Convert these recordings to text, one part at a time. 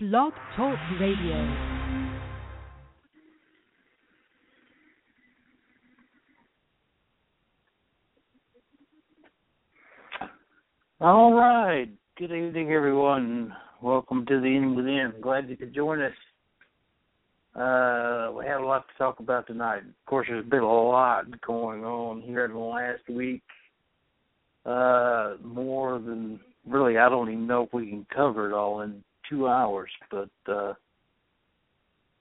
Blog Talk Radio. All right. Good evening, everyone. Welcome to the Evening Within. Glad you could join us. Uh, we have a lot to talk about tonight. Of course, there's been a lot going on here in the last week. Uh, more than really, I don't even know if we can cover it all in two hours. But uh,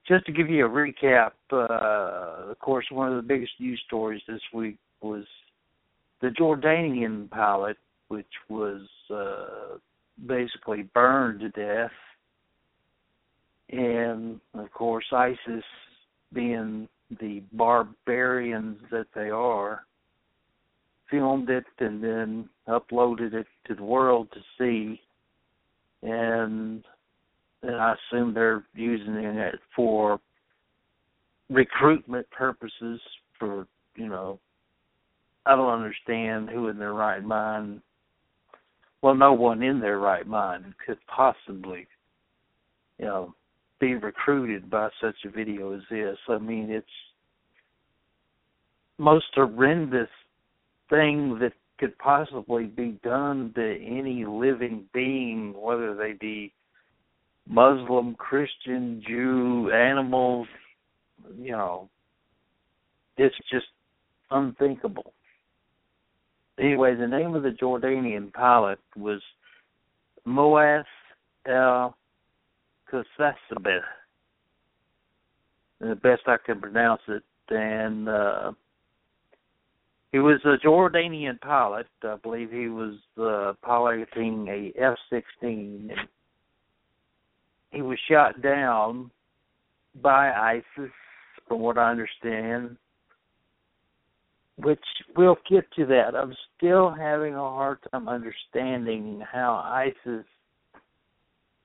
just to give you a recap, uh, of course, one of the biggest news stories this week was the Jordanian pilot, which was uh, basically burned to death. And of course, ISIS, being the barbarians that they are, filmed it and then uploaded it to the world to see. And and I assume they're using it for recruitment purposes. For you know, I don't understand who in their right mind. Well, no one in their right mind could possibly, you know, be recruited by such a video as this. I mean, it's most horrendous thing that could possibly be done to any living being, whether they be Muslim, Christian, Jew, animals, you know, it's just unthinkable. Anyway, the name of the Jordanian pilot was Moaz El Kasasabeh. The best I can pronounce it. And uh he was a Jordanian pilot. I believe he was uh, piloting a F sixteen he was shot down by ISIS, from what I understand. Which we'll get to that. I'm still having a hard time understanding how ISIS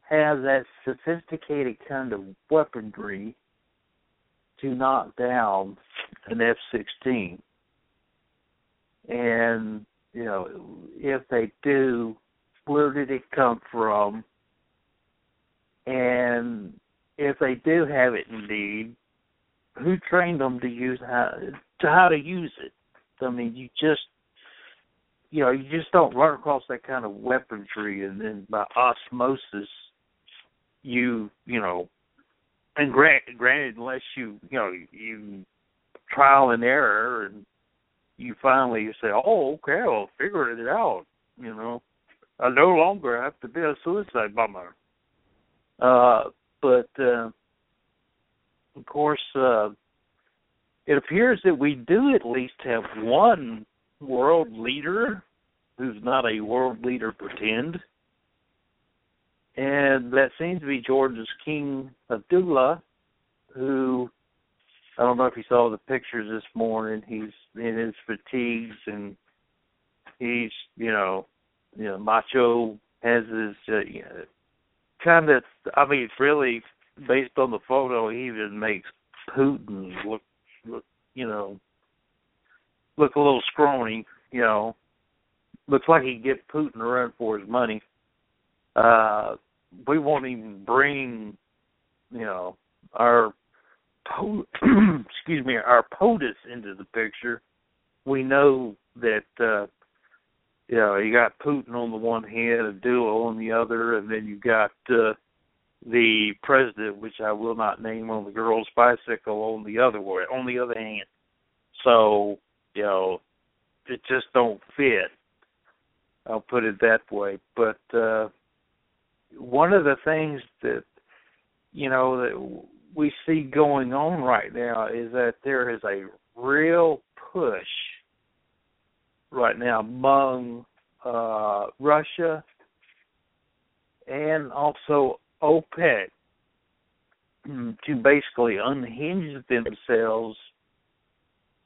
has that sophisticated kind of weaponry to knock down an F 16. And, you know, if they do, where did it come from? And if they do have it indeed, who trained them to use how to how to use it? I mean, you just you know you just don't run across that kind of weaponry, and then by osmosis, you you know, and granted, granted, unless you you know you trial and error, and you finally you say, oh okay, I'll well figured it out, you know, I no longer have to be a suicide bomber. Uh, but uh, of course, uh, it appears that we do at least have one world leader who's not a world leader pretend, and that seems to be Jordan's King Abdullah, who I don't know if you saw the pictures this morning. He's in his fatigues and he's you know you know macho has his uh, you know, kind of, I mean, it's really based on the photo, he even makes Putin look, look, you know, look a little scrawny. You know, looks like he would get Putin a run for his money. Uh, we won't even bring, you know, our po- excuse me, our POTUS into the picture. We know that uh you know, you got Putin on the one hand, Abdullah on the other, and then you got uh, the president, which I will not name, on the girl's bicycle on the other way, on the other hand. So, you know, it just don't fit. I'll put it that way. But uh one of the things that you know that we see going on right now is that there is a real push right now among uh, Russia and also OPEC to basically unhinge themselves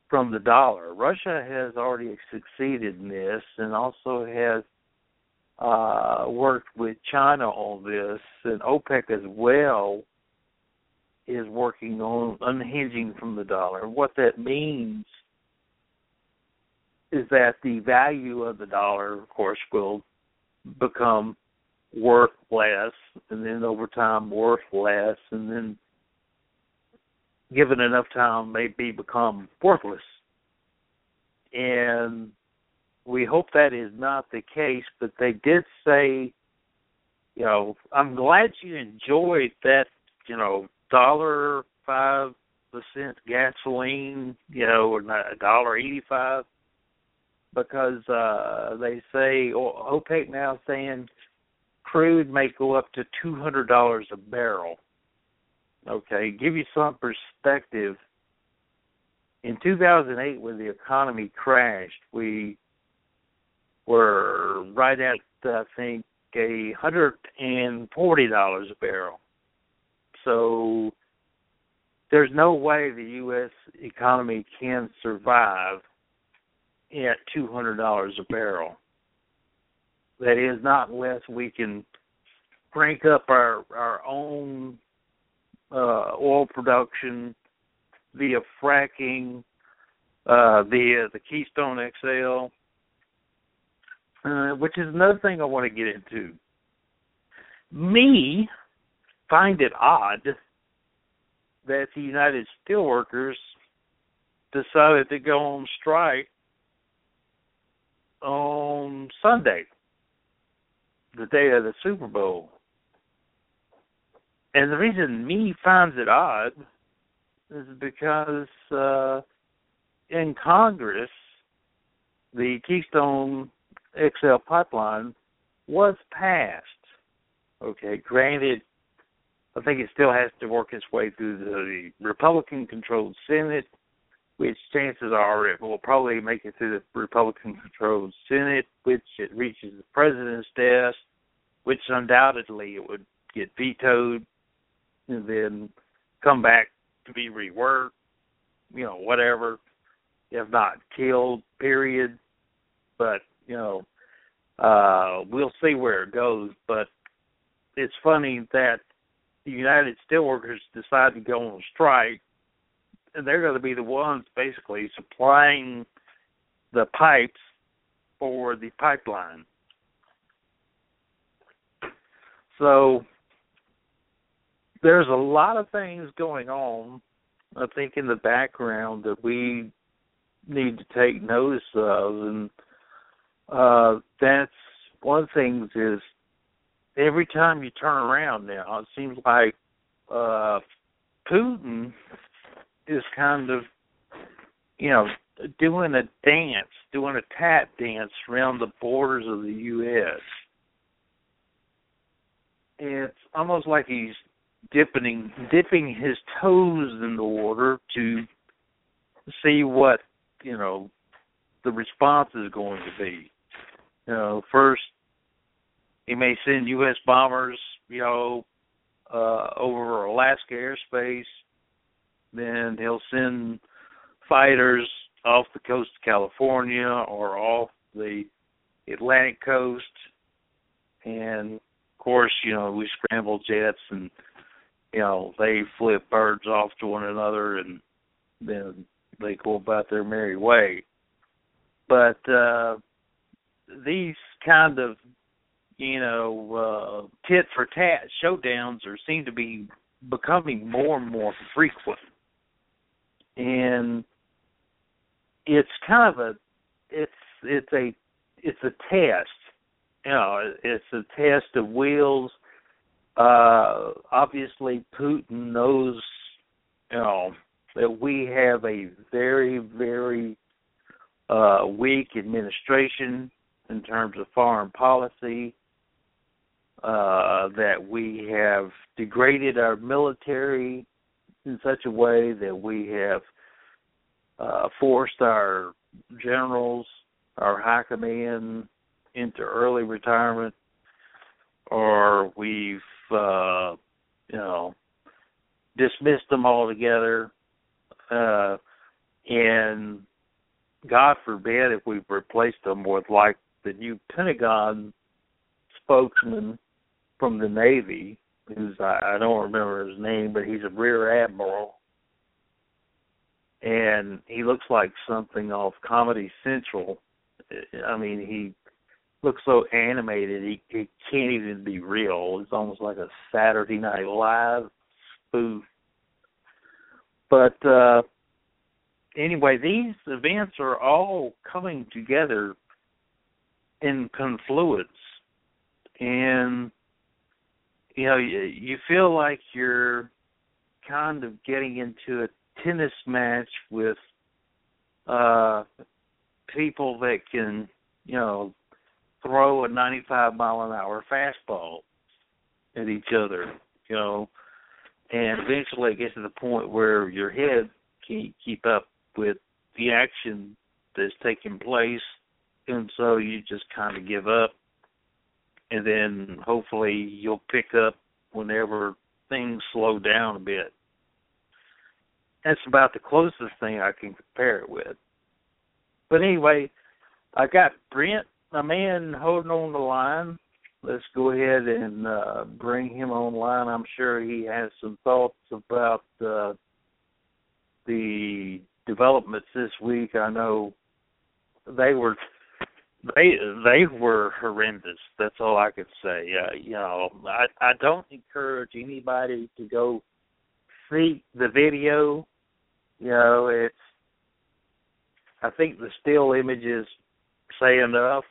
from the dollar. Russia has already succeeded in this and also has uh, worked with China on this, and OPEC as well is working on unhinging from the dollar. What that means is that the value of the dollar, of course, will become worth less, and then over time worth less, and then given enough time maybe become worthless. And we hope that is not the case, but they did say, you know, I'm glad you enjoyed that, you know, dollar five percent gasoline, you know, or a dollar eighty five, because uh they say OPEC now saying crude may go up to two hundred dollars a barrel. Okay, give you some perspective. In 2008, when the economy crashed, we were right at I think a hundred and forty dollars a barrel. So there's no way the U.S. economy can survive at two hundred dollars a barrel. That is not unless we can crank up our our own uh, oil production via fracking, uh, via the Keystone XL, uh, which is another thing I want to get into. Me find it odd that the United Steelworkers decided to go on strike on Sunday, the day of the Super Bowl. And the reason me finds it odd is because uh, in Congress, the Keystone XL pipeline was passed. Okay, granted, I think it still has to work its way through the Republican controlled Senate, which chances are it will probably make it through the Republican controlled Senate, which it reaches the president's desk, which undoubtedly it would get vetoed and then come back to be reworked, you know, whatever, if not killed, period. But, you know, uh, we'll see where it goes. But it's funny that the United Steelworkers decide to go on strike, they're going to be the ones basically supplying the pipes for the pipeline. So there's a lot of things going on, I think, in the background that we need to take notice of, and uh, that's one of the things is every time you turn around now, it seems like uh, Putin is kind of, you know, doing a dance, doing a tap dance around the borders of the U.S. It's almost like he's dipping dipping his toes in the water to see what you know the response is going to be. You know, first he may send U.S. bombers, you know, uh, over Alaska airspace. Then he'll send fighters off the coast of California or off the Atlantic coast. And of course, you know, we scramble jets and you know, they flip birds off to one another and then they go about their merry way. But uh these kind of you know, uh, tit for tat showdowns are seem to be becoming more and more frequent, and it's kind of a it's it's a it's a test. You know, it's a test of wills. Uh, obviously, Putin knows, you know, that we have a very very uh, weak administration in terms of foreign policy uh, that we have degraded our military in such a way that we have uh, forced our generals, our high command into early retirement, or we've, uh, you know, dismissed them altogether. Uh, and God forbid if we've replaced them with like the new Pentagon spokesman from the Navy, who's I, don't remember his name, but he's a rear admiral, and he looks like something off Comedy Central. I mean, he looks so animated. he it can't even be real. It's almost like a Saturday Night Live spoof. But uh anyway, these events are all coming together in confluence, and you know you, you feel like you're kind of getting into a tennis match with uh people that can you know throw a 95 mile an hour fastball at each other you know? And eventually it gets to the point where your head can't keep up with the action that's taking place. And so you just kind of give up and then hopefully you'll pick up whenever things slow down a bit. That's about the closest thing i can compare it with. But anyway i got brent a man holding on the line. Let's go ahead and uh bring him online. I'm sure he has some thoughts about uh the developments this week. I know they were they they were horrendous. That's all I could say. Uh, you know, I I don't encourage anybody to go see the video. You know, it's I think the still images say enough.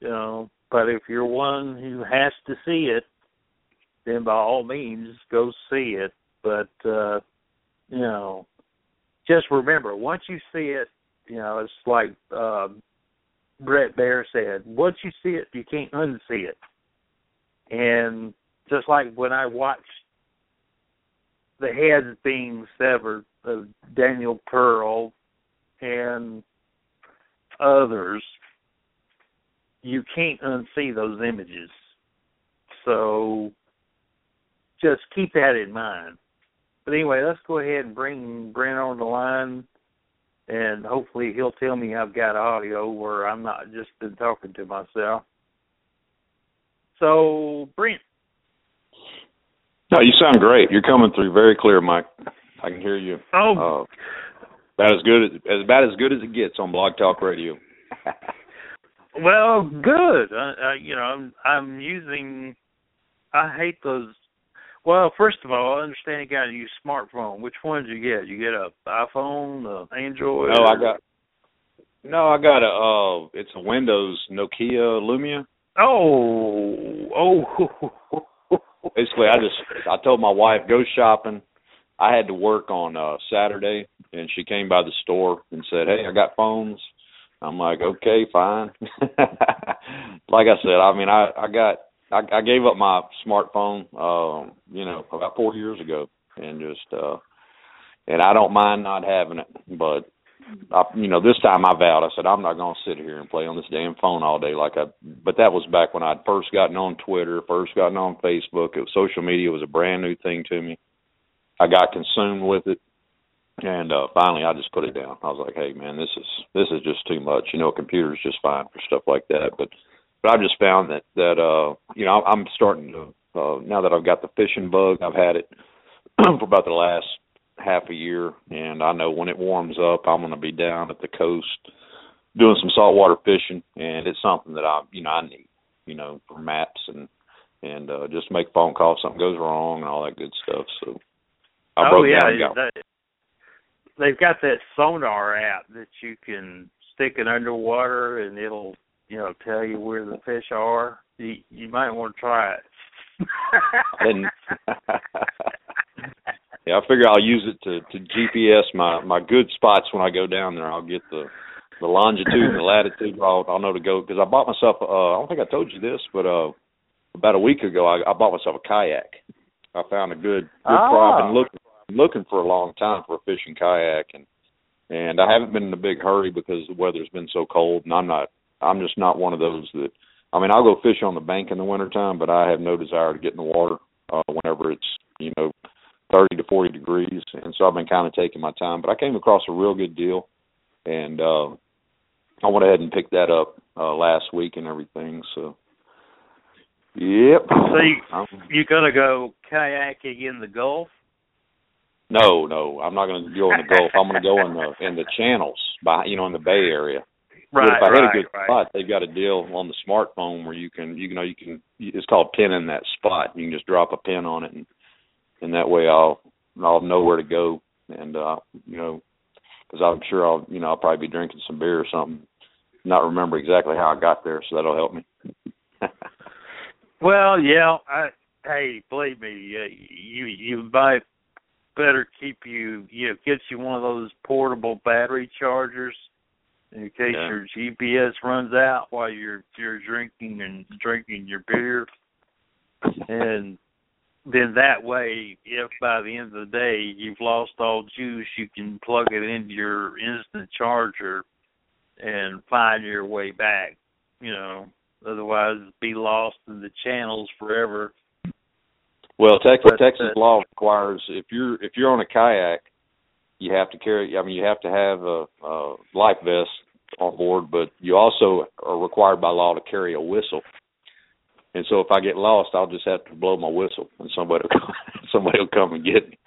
You know, but if you're one who has to see it, then by all means go see it. But uh, you know, just remember once you see it, you know, it's like um Bret Baier said, once you see it, you can't unsee it. And just like when I watched the heads being severed of Daniel Pearl and others, you can't unsee those images. So just keep that in mind. But anyway, let's go ahead and bring Brent on the line and hopefully he'll tell me I've got audio where I'm not just been talking to myself. So, Brent. No, you sound great. You're coming through very clear, Mike. I can hear you. Oh, uh, about as good as, as about as good as it gets on Blog Talk Radio. well, good. Uh, uh, you know, I'm I'm using. I hate those well, first of all, I understand you got to use smartphone. Which one did you get? You get a iPhone, a Android? No, I got. No, I got a. Uh, it's a Windows Nokia Lumia. Oh, oh. Basically, I just I told my wife go shopping. I had to work on uh Saturday, and she came by the store and said, "Hey, I got phones." I'm like, "Okay, fine." like I said, I mean, I I got I, I gave up my smartphone, uh, you know, about four years ago, and just, uh, and I don't mind not having it, but, I, you know, this time I vowed. I said I'm not going to sit here and play on this damn phone all day like I. But that was back when I'd first gotten on Twitter, first gotten on Facebook. It was, social media was a brand new thing to me. I got consumed with it, and uh finally I just put it down. I was like, hey man, this is this is just too much. You know, a computer's just fine for stuff like that, but but I've just found that that uh you know I'm starting to uh now that I've got the fishing bug I've had it for about the last half a year and I know when it warms up I'm going to be down at the coast doing some saltwater fishing and it's something that I you know I need you know for maps and and uh just make phone calls if something goes wrong and all that good stuff. So I oh broke yeah down that, they've got that sonar app that you can stick it underwater and it'll you know, tell you where the fish are, you you might want to try it. and yeah, I figure I'll use it to to GPS my my good spots when I go down there. I'll get the the longitude and the latitude. I'll I'll know to go because I bought myself. Uh, I don't think I told you this, but uh, about a week ago I, I bought myself a kayak. I found a good good ah. prop and looking looking for a long time for a fishing kayak and and I haven't been in a big hurry because the weather's been so cold and I'm not I'm just not one of those that. I mean, I'll go fish on the bank in the wintertime, but I have no desire to get in the water uh, whenever it's you know 30 to 40 degrees, and so I've been kind of taking my time. But I came across a real good deal, and uh, I went ahead and picked that up uh, last week and everything. So, yep. So you you gonna go kayaking in the Gulf? No, no, I'm not going to go in the Gulf. I'm going to go in the in the channels by you know in the Bay Area. Right, but if I right, a good right. spot, they've got a deal on the smartphone where you can, you know, you can. It's called pinning that spot. You can just drop a pin on it, and and that way I'll I'll know where to go, and uh, you know, because I'm sure I'll, you know, I'll probably be drinking some beer or something, not remember exactly how I got there, so that'll help me. Well, yeah. I hey, believe me, uh, you you might better keep you you know get you one of those portable battery chargers in case Yeah. your GPS runs out while you're you're drinking and drinking your beer, and then that way, if by the end of the day you've lost all juice, you can plug it into your instant charger and find your way back. You know, otherwise be lost in the channels forever. Well, Texas But, Texas uh, law requires if you're if you're on a kayak, you have to carry. I mean, you have to have a, a life vest on board, but you also are required by law to carry a whistle. And so, if I get lost, I'll just have to blow my whistle, and somebody will come, somebody will come and get me.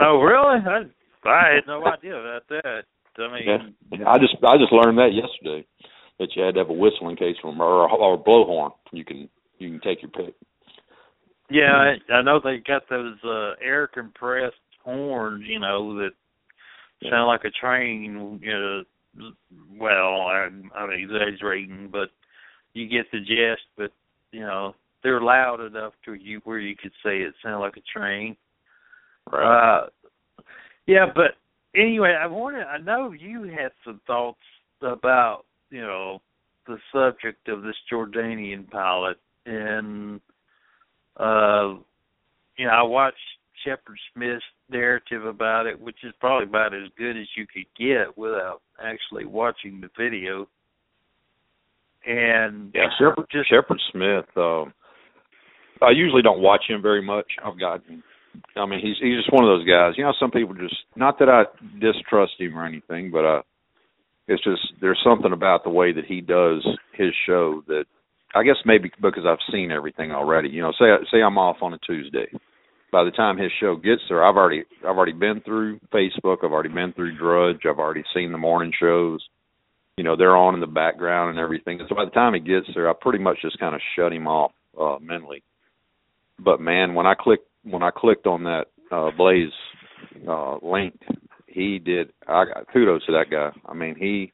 Oh, really? I, I had no idea about that. I mean, Yeah. I just I just learned that yesterday that you had to have a whistle in case from or a, or a blowhorn. You can you can take your pick. yeah, I, I know they got those uh air compressed horns, you know, that sound like a train. You know, well, I'm, I'm exaggerating, but you get the gist. But you know, they're loud enough to you where you could say it sounded like a train. Uh, yeah, but anyway, I wanted. I know you had some thoughts about you know the subject of this Jordanian pilot, and uh, you know I watched Shepard Smith's narrative about it, which is probably about as good as you could get without actually watching the video. And Yeah, Shepard just Shepard Smith. Um, I usually don't watch him very much. I've got. I mean, he's he's just one of those guys. You know, some people just not that I distrust him or anything, but uh, it's just there's something about the way that he does his show that I guess maybe because I've seen everything already. You know, say say I'm off on a Tuesday. By the time his show gets there, I've already I've already been through Facebook. I've already been through Drudge. I've already seen the morning shows you know they're on in the background and everything. So by the time he gets there, I pretty much just kind of shut him off uh, mentally. But man, when I clicked when I clicked on that uh, Blaze uh, link, he did. I kudos to that guy. I mean he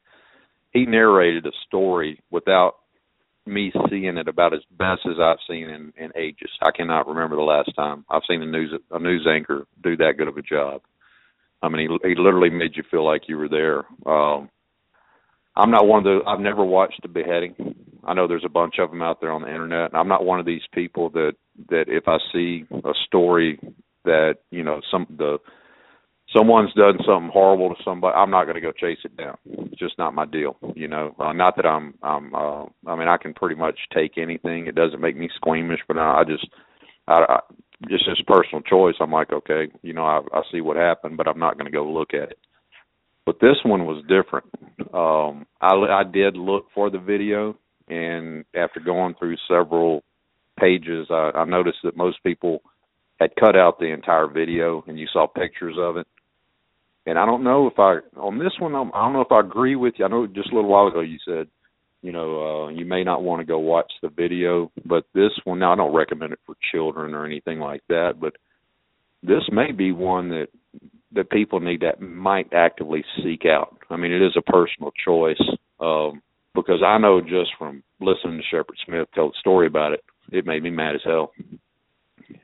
he narrated a story without me seeing it about as best as I've seen in, in ages. I cannot remember the last time I've seen a news a news anchor do that good of a job. I mean, he he literally made you feel like you were there. Um, I'm not one of the. I've never watched a beheading. I know there's a bunch of them out there on the internet, and I'm not one of these people that that if I see a story that you know some the someone's done something horrible to somebody, I'm not going to go chase it down. It's just not my deal. You know, uh, not that I'm. I'm. Uh, I mean, I can pretty much take anything. It doesn't make me squeamish, but I, I just. I, I just as personal choice. I'm like, okay, you know, I, I see what happened, but I'm not going to go look at it but this one was different. Um, I, I did look for the video, and after going through several pages, I, I noticed that most people had cut out the entire video, and you saw pictures of it. And I don't know if I on this one. I'm, I don't know if I agree with you. I know just a little while ago you said, you know, uh, you may not want to go watch the video, but this one now I don't recommend it for children or anything like that. But this may be one that that people need that might actively seek out. I mean, it is a personal choice um, because I know just from listening to Shepard Smith tell the story about it, it made me mad as hell.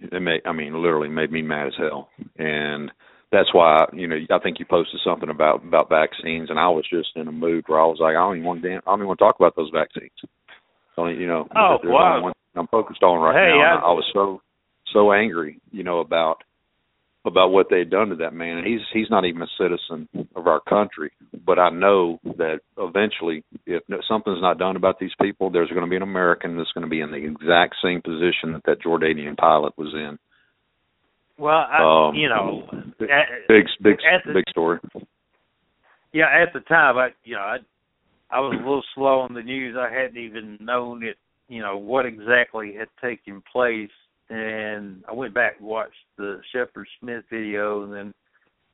It made, I mean, literally made me mad as hell, and that's why you know I think you posted something about about vaccines, and I was just in a mood where I was like, I don't even want to, I don't even want to talk about those vaccines. So, you know, Oh, wow. only one I'm focused on right Hey, now. I- I, I was so so angry, you know, about about what they had done to that man. And he's he's not even a citizen of our country, but I know that eventually, if something's not done about these people, there's going to be an American that's going to be in the exact same position that that Jordanian pilot was in. Well, I, Um, you know, big- at, Big big the- big story. yeah, at the time, I you know, I I was a little slow on the news. I hadn't even known it, you know, what exactly had taken place, and I went back and watched the Shepard Smith video, and then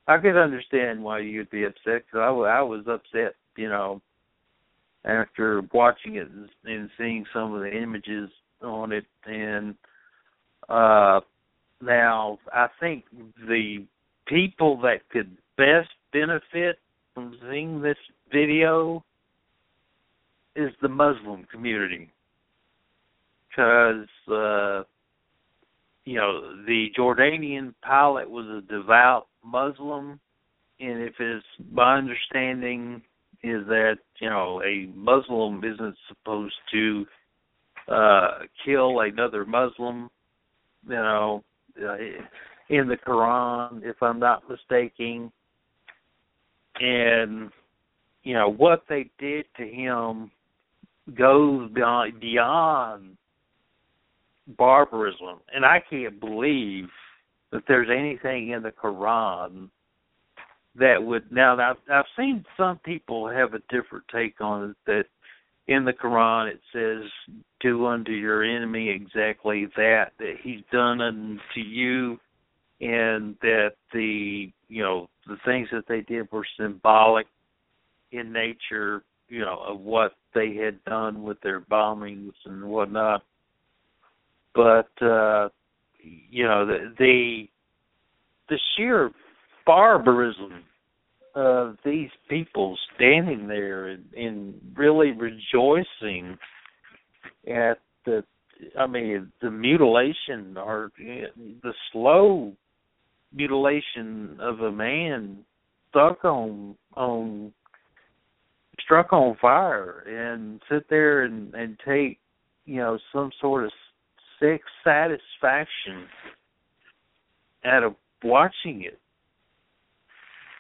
I could understand why you'd be upset because I, I was upset, you know, after watching it and seeing some of the images on it and uh now I think the people that could best benefit from seeing this video is the Muslim community. Because uh you know the Jordanian pilot was a devout Muslim and if it's my understanding is that you know a Muslim isn't supposed to uh kill another Muslim you know uh, in the Quran if I'm not mistaken and you know what they did to him goes beyond, beyond barbarism. And I can't believe that there's anything in the Quran that would now I've I've seen some people have a different take on it that in the Quran it says do unto your enemy exactly that that he's done unto you and that the you know the things that they did were symbolic in nature you know of what they had done with their bombings and whatnot. But uh you know the the, the sheer barbarism of these people standing there and, and really rejoicing at the I mean the mutilation or the slow mutilation of a man stuck on on struck on fire and sit there and and take you know some sort of sick satisfaction out of watching it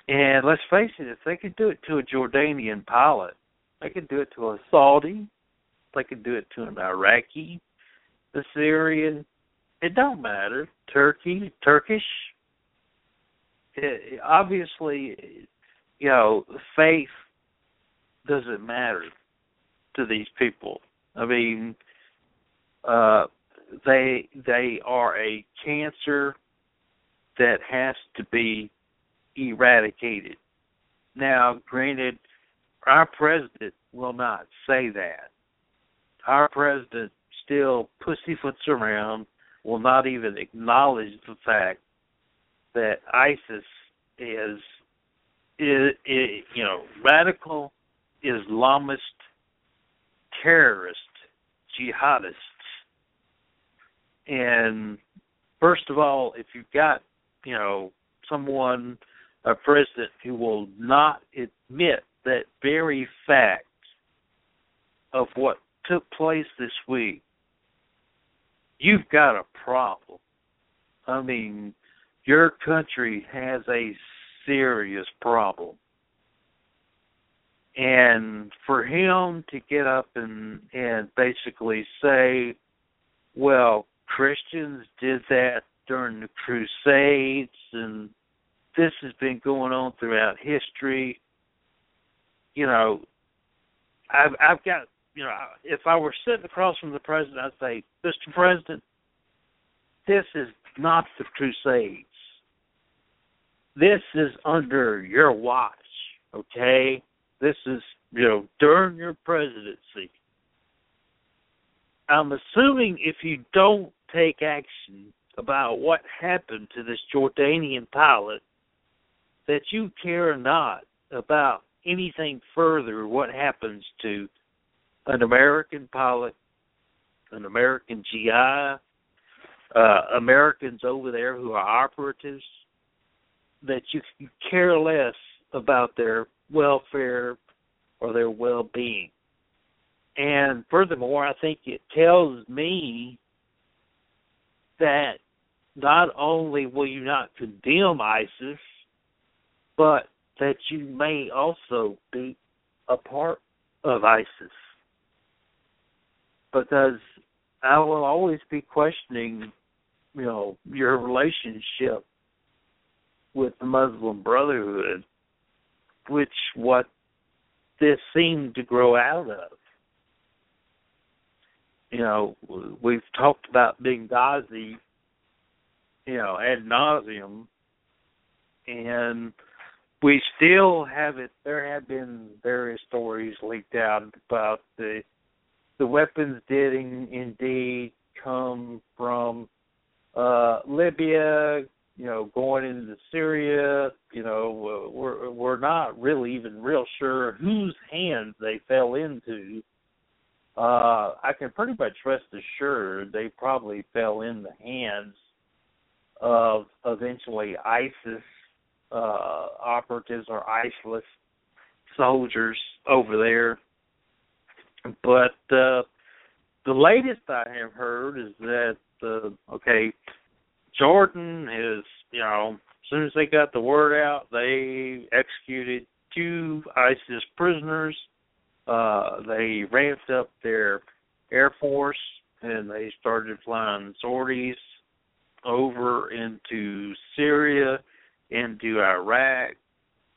and let's face it, if they could do it to a Jordanian pilot, they could do it to a Saudi, they could do it to an Iraqi, the Syrian. It don't matter. Turkey, Turkish. It, obviously, you know, faith doesn't matter to these people. I mean, uh, they they are a cancer that has to be eradicated. Now, granted, our president will not say that. Our president still pussyfoots around, will not even acknowledge the fact that ISIS is, is, is you know, radical Islamist terrorist jihadists. And first of all, if you've got, you know, someone a president who will not admit that very fact of what took place this week, you've got a problem. I mean, your country has a serious problem. And for him to get up and and basically say, well, Christians did that during the crusades and this has been going on throughout history. You know, I've I've got you know, if I were sitting across from the president, I'd say, Mr. President, this is not the Crusades. This is under your watch, okay? This is, you know, during your presidency. I'm assuming if you don't take action about what happened to this Jordanian pilot, that you care not about anything further what happens to an American pilot, an American GI, uh, Americans over there who are operatives, that you care less about their welfare or their well being. And furthermore, I think it tells me that not only will you not condemn ISIS, but that you may also be a part of ISIS. Because I will always be questioning, you know, your relationship with the Muslim Brotherhood, which what this seemed to grow out of. You know, we've talked about Benghazi, you know, ad nauseum, and we still haven't. There have been various stories leaked out about the the weapons did in, indeed come from uh Libya, you know, going into Syria. You know, we're we're not really even real sure whose hands they fell into. Uh, I can pretty much rest assured they probably fell in the hands of eventually ISIS uh, operatives or ISIS soldiers over there. But uh, the latest I have heard is that uh, okay, Jordan is you know as soon as they got the word out, they executed two ISIS prisoners. Uh, they ramped up their air force and they started flying sorties over into Syria, into Iraq,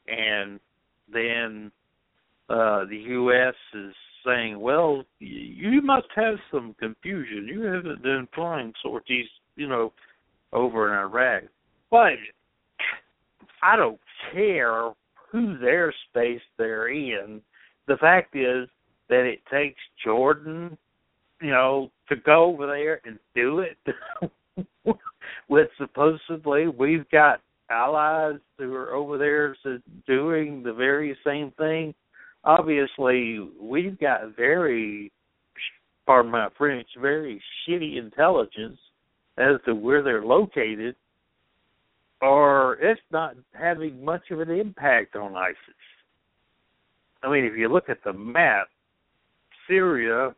and then uh, the U.S. is saying, "Well, you must have some confusion. You haven't been flying sorties, you know, over in Iraq." But I don't care whose airspace they're in. The fact is that it takes Jordan, you know, to go over there and do it. with supposedly we've got allies who are over there doing the very same thing. Obviously, we've got very, pardon my French, very shitty intelligence as to where they're located, or it's not having much of an impact on ISIS. I mean, if you look at the map, Syria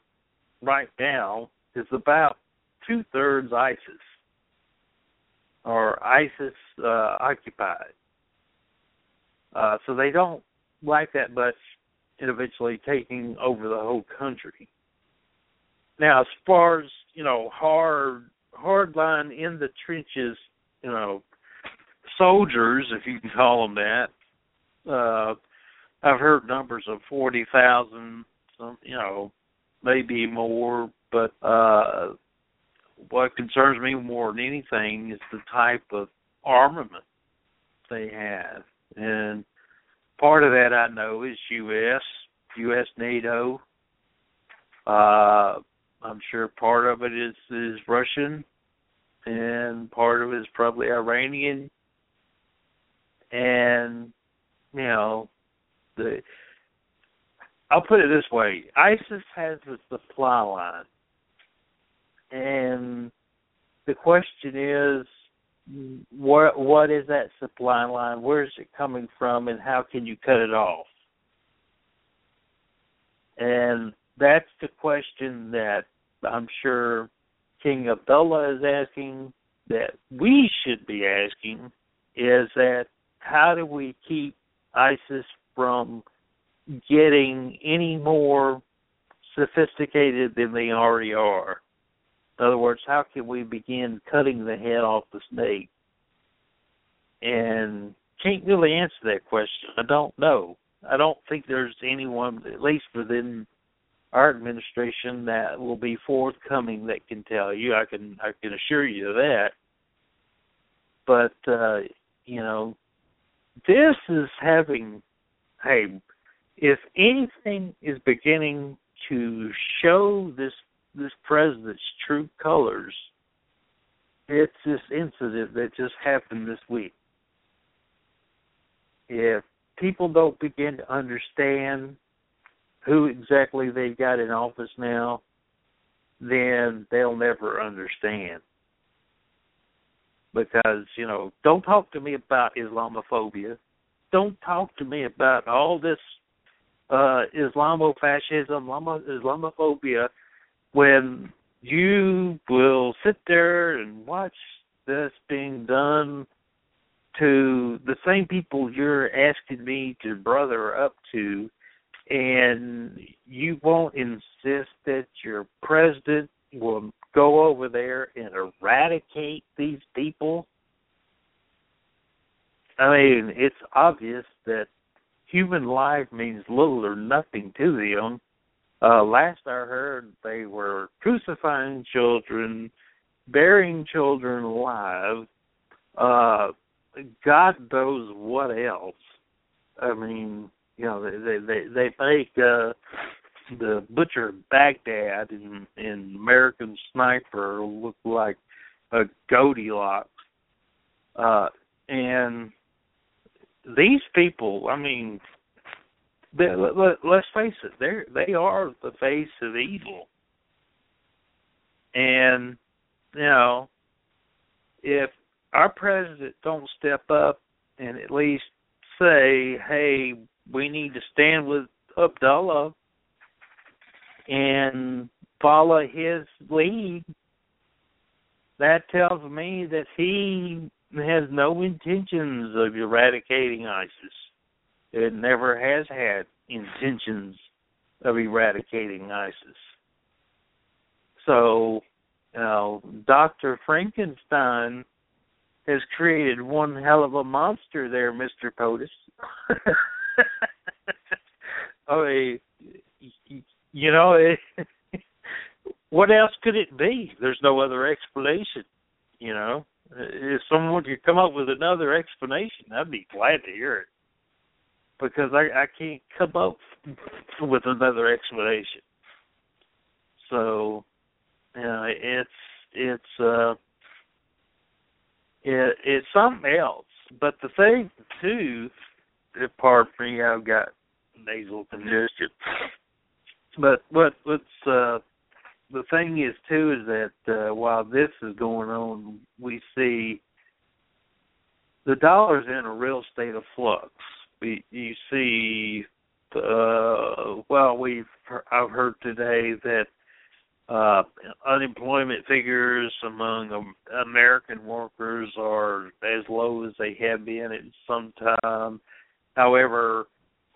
right now is about two thirds ISIS or ISIS uh, occupied. Uh, so they don't like that much in eventually taking over the whole country. Now, as far as you know, hard hard line in the trenches, you know, soldiers, if you can call them that. Uh, I've heard numbers of forty thousand, some you know, maybe more, but uh what concerns me more than anything is the type of armament they have. And part of that I know is US, US NATO. Uh I'm sure part of it is is Russian and part of it is probably Iranian. And you know, the I'll put it this way, ISIS has a supply line and the question is what what is that supply line? Where is it coming from, and how can you cut it off? And that's the question that I'm sure King Abdullah is asking, that we should be asking, is that how do we keep ISIS from getting any more sophisticated than they already are? In other words, how can we begin cutting the head off the snake? And can't really answer that question. I don't know. I don't think there's anyone, at least within our administration, that will be forthcoming that can tell you. I can I can assure you of that. But uh, you know, this is having hey, if anything is beginning to show this this president's true colors, it's this incident that just happened this week. If people don't begin to understand who exactly they've got in office now, then they'll never understand. Because, you know, don't talk to me about Islamophobia. Don't talk to me about all this uh Islamofascism, Islamophobia when you will sit there and watch this being done to the same people you're asking me to brother up to and you won't insist that your president will go over there and eradicate these people? I mean it's obvious that human life means little or nothing to them uh, last I heard, they were crucifying children, burying children alive. Uh, God knows what else. I mean, you know, they they they make uh, the butcher Baghdad in in American Sniper look like a Goldilocks, uh, and these people, I mean, they, let, let, let's face it, they they are the face of evil, and you know, if our president don't step up and at least say, "Hey, we need to stand with Abdullah and follow his lead," that tells me that he has no intentions of eradicating ISIS. It never has had intentions of eradicating ISIS. So, you know, Dr. Frankenstein has created one hell of a monster there, Mr. POTUS. I mean, oh, eh, you know, it, eh, what else could it be? There's no other explanation, you know. Eh, if someone could come up with another explanation, I'd be glad to hear it. Because I I can't come up with another explanation. So, you know, it's it's uh it, it's something else. But the thing too, pardon me, I've got nasal congestion. But what what's uh the thing is too is that uh, while this is going on, we see the dollar's in a real state of flux. You see, uh, well, we've I've heard today that uh, unemployment figures among American workers are as low as they have been in some time. However,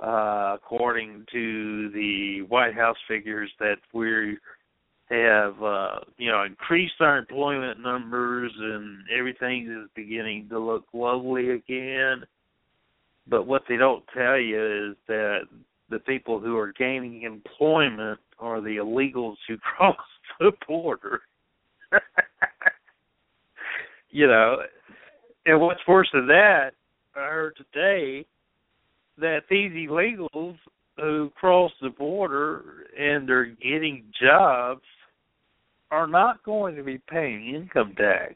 uh, according to the White House figures, that we have uh, you know increased our employment numbers and everything is beginning to look lovely again. But what they don't tell you is that the people who are gaining employment are the illegals who cross the border. you know, and what's worse than that, I heard today that these illegals who cross the border and they're getting jobs are not going to be paying income tax.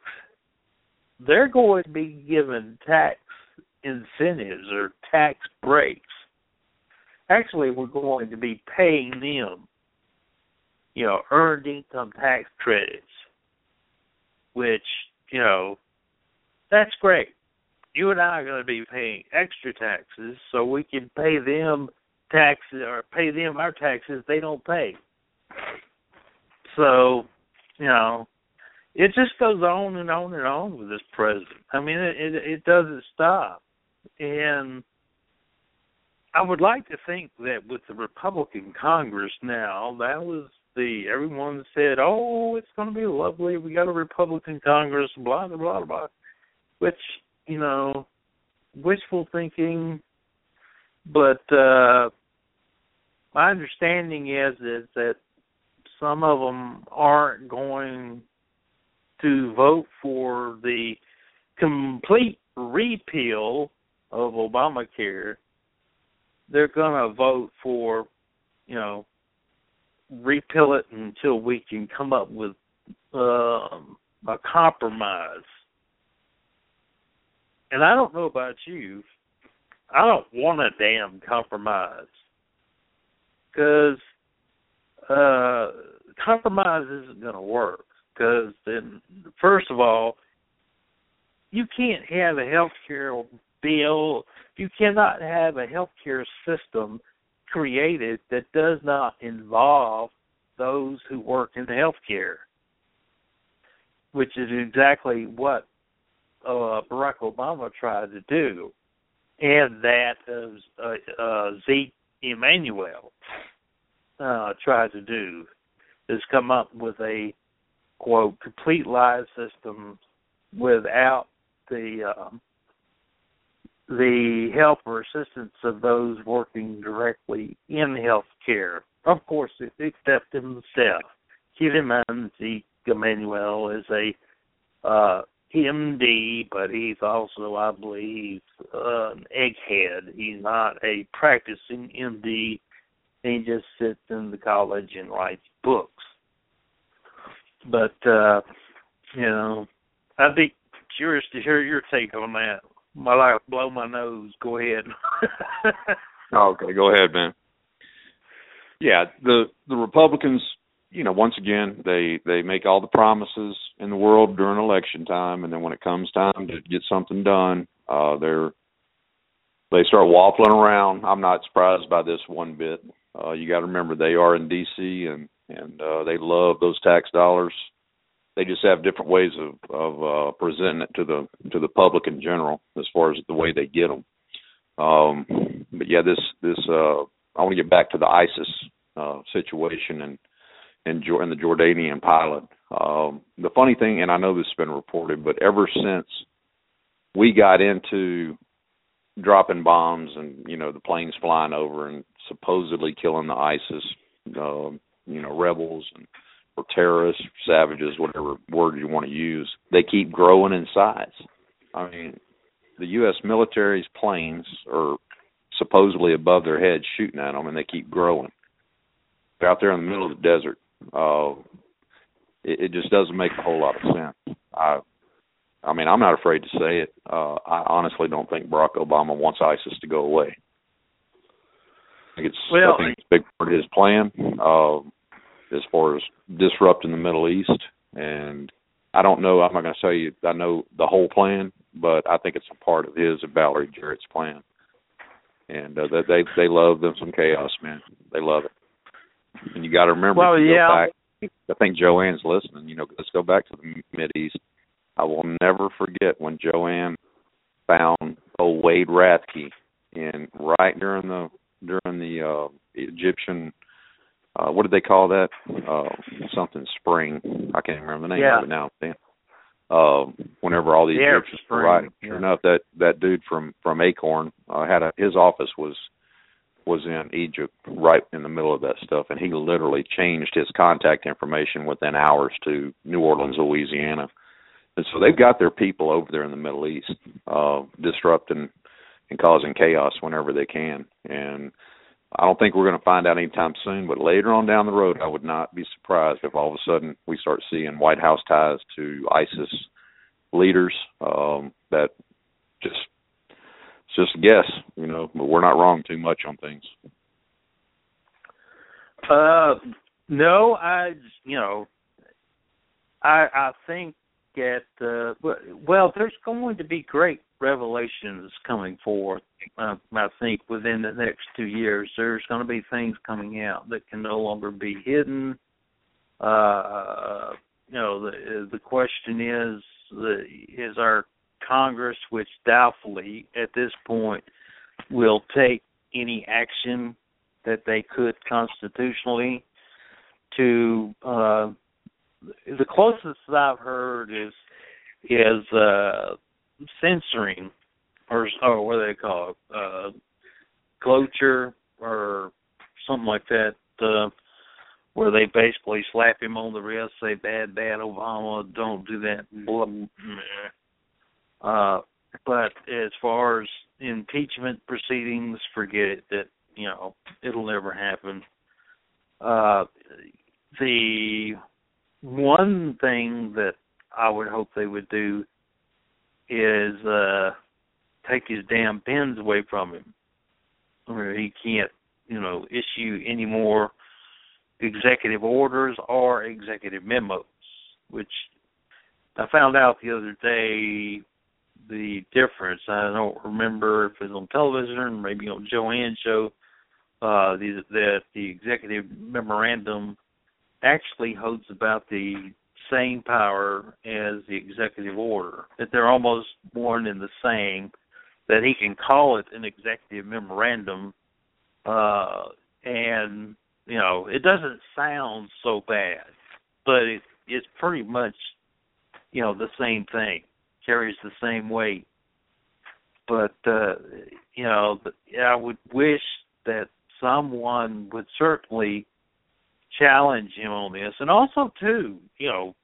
They're going to be given tax incentives or tax breaks. Actually, we're going to be paying them, you know, earned income tax credits, which, you know, that's great. You and I are going to be paying extra taxes so we can pay them taxes or pay them our taxes they don't pay. So, you know, it just goes on and on and on with this president. I mean, it it, it doesn't stop, and I would like to think that with the Republican Congress now, that was the everyone said, "Oh, it's going to be lovely. We got a Republican Congress." Blah blah blah blah, which you know, wishful thinking. But uh my understanding is is that some of them aren't going to vote for the complete repeal of Obamacare. They're going to vote for, you know, repeal it until we can come up with um, a compromise. And I don't know about you, I don't want a damn compromise because uh, compromise isn't going to work. Because then, first of all, you can't have a health care bill. You cannot have a health care system created that does not involve those who work in healthcare, which is exactly what uh, Barack Obama tried to do, and that uh, uh, Zeke Emanuel uh, tried to do is come up with a quote complete live system without the um, the help or assistance of those working directly in health care. Of course, except himself. Keep in Emanuel is a uh, MD, but he's also, I believe, an egghead. He's not a practicing MD. He just sits in the college and writes books. But uh, you know, I'd be curious to hear your take on that. While life blow my nose, go ahead. okay, go ahead, man. Yeah, the the Republicans you know, once again, they they make all the promises in the world during election time, and then when it comes time to get something done, uh, they're they start waffling around. I'm not surprised by this one bit. Uh, you got to remember they are in D.C. and and uh, they love those tax dollars. They just have different ways of of uh, presenting it to the to the public in general, as far as the way they get them. Um, but yeah, this this uh, I want to get back to the ISIS uh, situation and and, and the Jordanian pilot. Um, the funny thing, and I know this has been reported, but ever since we got into dropping bombs and you know the planes flying over and supposedly killing the ISIS, uh, you know, rebels and or terrorists, savages, whatever word you want to use, they keep growing in size. I mean, the U.S. military's planes are supposedly above their heads shooting at them, and they keep growing. They're out there in the middle of the desert uh, it, it just doesn't make a whole lot of sense. I, I mean, I'm not afraid to say it. Uh, I honestly don't think Barack Obama wants ISIS to go away. I think it's, well, I think it's a big part of his plan uh, as far as disrupting the Middle East. And I don't know. I'm not going to tell you I know the whole plan, but I think it's a part of his and Valerie Jarrett's plan. And uh, they they love them some chaos, man. They love it. And you got to remember, well, yeah. Back, I think Joanne's listening. You know, let's go back to the Mid East. I will never forget when Joanne found old Wade Rathke in right during the during the uh Egyptian uh what did they call that? Uh something spring. I can't remember the name yeah. of it now. Uh, whenever all these the Egyptians were riding. Yeah. Sure enough that that dude from from Acorn uh, had a his office was was in Egypt right in the middle of that stuff, and he literally changed his contact information within hours to New Orleans, Louisiana. And so they've got their people over there in the Middle East, uh, disrupting and causing chaos whenever they can. And I don't think we're going to find out anytime soon, but later on down the road, I would not be surprised if all of a sudden we start seeing White House ties to ISIS leaders um, that just it's just a guess, you know, but we're not wrong too much on things. Uh, no, I, you know, I I think that uh, well, there's going to be great revelations coming forth. Uh, I think within the next two years, there's going to be things coming out that can no longer be hidden. Uh, you know, the the question is, the, is our Congress, which doubtfully at this point will take any action that they could constitutionally to uh the closest I've heard is is uh censoring or or what do they call it? Uh cloture or something like that, uh where they basically slap him on the wrist, say bad bad Obama, don't do that blah, blah, uh, but as far as impeachment proceedings, forget it. That you know it'll never happen. Uh, the one thing that I would hope they would do is uh, take his damn pens away from him, where he can't, you know, issue any more executive orders or executive memos, which I found out the other day the difference. I don't remember if it was on television or maybe on Joanne's show. Uh, the, that the executive memorandum actually holds about the same power as the executive order. That they're almost one and the same. That he can call it an executive memorandum, uh, and you know it doesn't sound so bad, but it, it's pretty much you know the same thing carries the same weight. But uh, you know, I would wish that someone would certainly challenge him on this, and also too, you know,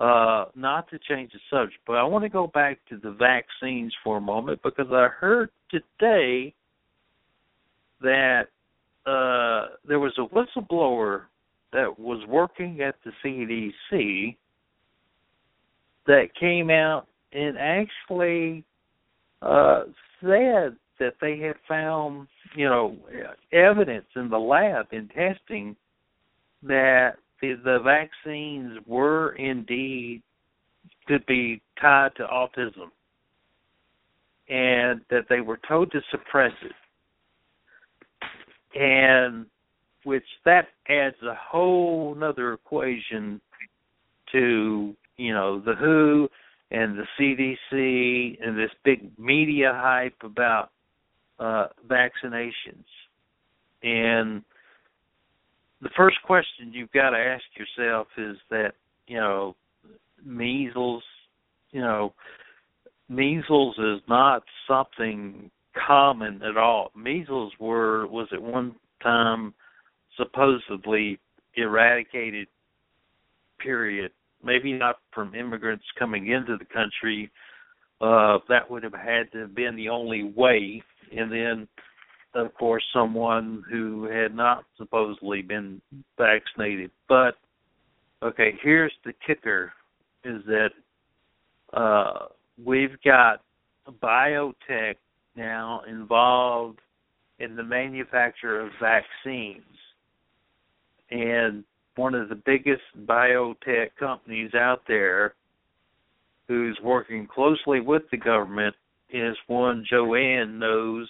uh, not to change the subject, but I want to go back to the vaccines for a moment because I heard today that uh, there was a whistleblower that was working at the CDC that came out and actually uh, said that they had found, you know, evidence in the lab in testing that the, the vaccines were indeed could be tied to autism and that they were told to suppress it and which that adds a whole nother equation to you know the WHO and the CDC and this big media hype about uh, vaccinations. And the first question you've got to ask yourself is that you know measles, you know, measles is not something common at all. Measles were was at one time supposedly eradicated period. Maybe not from immigrants coming into the country. Uh that would have had to have been the only way. And then of course someone who had not supposedly been vaccinated. But okay, here's the kicker is that uh we've got biotech now involved in the manufacture of vaccines. And one of the biggest biotech companies out there who's working closely with the government is one Joanne knows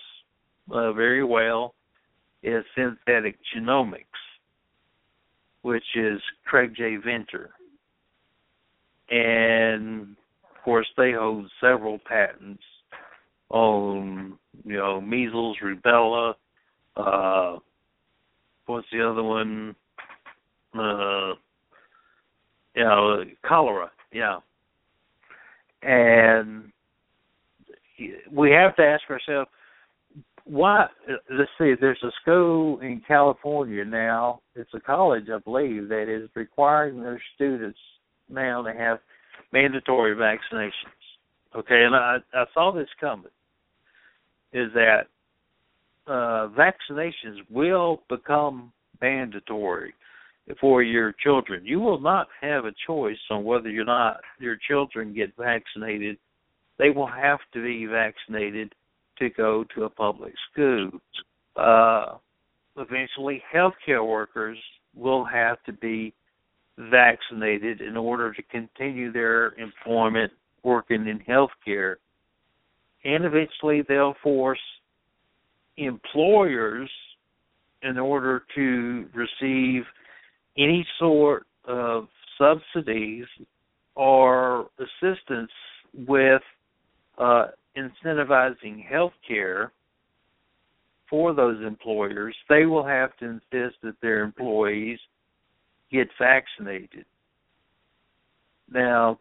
uh, very well is synthetic genomics, which is Craig J. Venter. And of course, they hold several patents on you know measles, rubella. Uh, what's the other one? Uh, you know, cholera. Yeah, and we have to ask ourselves why let's see there's a school in california now it's a college i believe that is requiring their students now to have mandatory vaccinations okay and i i saw this coming is that uh, vaccinations will become mandatory for your children. You will not have a choice on whether or not your children get vaccinated. They will have to be vaccinated to go to a public school. Uh, eventually, healthcare workers will have to be vaccinated in order to continue their employment working in healthcare and eventually they'll force employers in order to receive any sort of subsidies or assistance with uh, incentivizing health care for those employers, they will have to insist that their employees get vaccinated. Now,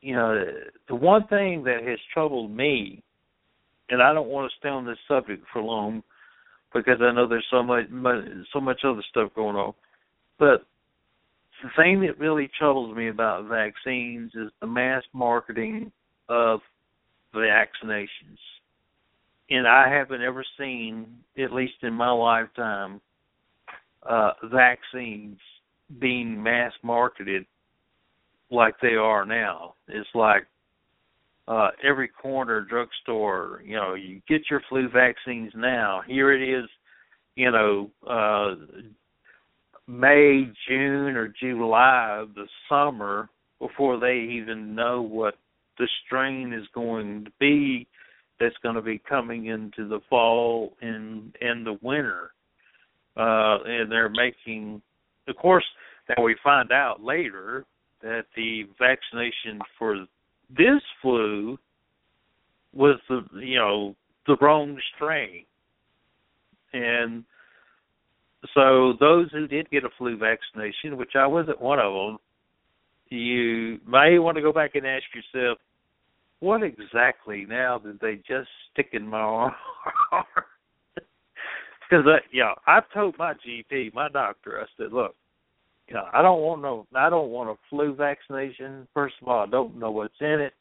you know, the one thing that has troubled me and I don't want to stay on this subject for long because I know there's so much so much other stuff going on. But the thing that really troubles me about vaccines is the mass marketing of vaccinations. And I haven't ever seen, at least in my lifetime, uh, vaccines being mass marketed like they are now. It's like uh, every corner drugstore, you know, you get your flu vaccines now. Here it is, you know, uh, May, June, or July the summer before they even know what the strain is going to be that's going to be coming into the fall and and the winter. Uh, and they're making, of course, now we find out later that the vaccination for this flu was the you know the wrong strain, and so those who did get a flu vaccination, which I wasn't one of them, you may want to go back and ask yourself, what exactly now did they just stick in my arm? Because uh, yeah, I've told my GP, my doctor, I said, look, you know, I don't want no, I don't want a flu vaccination. First of all, I don't know what's in it.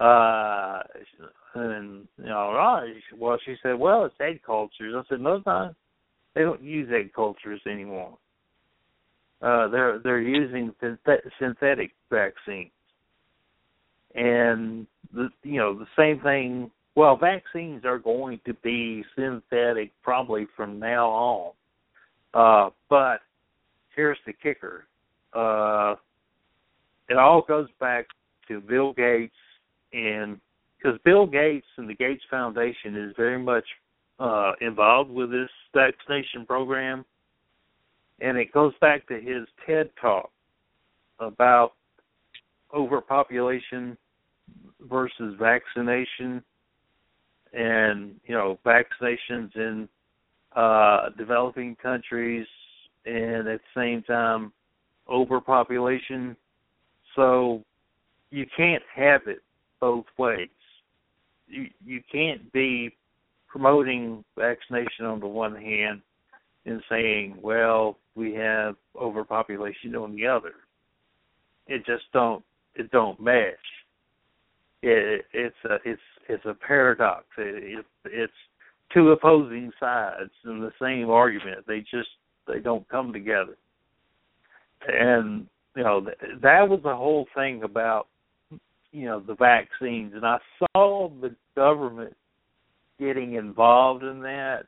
Uh, and you know, well, she said, well, it's egg cultures. I said, no, it's not. They don't use egg cultures anymore. Uh, they're they're using synthetic vaccines, and the you know the same thing. Well, vaccines are going to be synthetic probably from now on. Uh, but here's the kicker. Uh, it all goes back to Bill Gates and because Bill Gates and the Gates Foundation is very much uh, involved with this vaccination program, and it goes back to his TED talk about overpopulation versus vaccination, and you know vaccinations in uh, developing countries, and at the same time overpopulation. So you can't have it both ways. You you can't be promoting vaccination on the one hand and saying, well, we have overpopulation on the other. It just don't it don't mesh. It, it's a it's it's a paradox. It, it, it's two opposing sides in the same argument. They just they don't come together. And you know that was the whole thing about you know the vaccines, and I saw the government getting involved in that.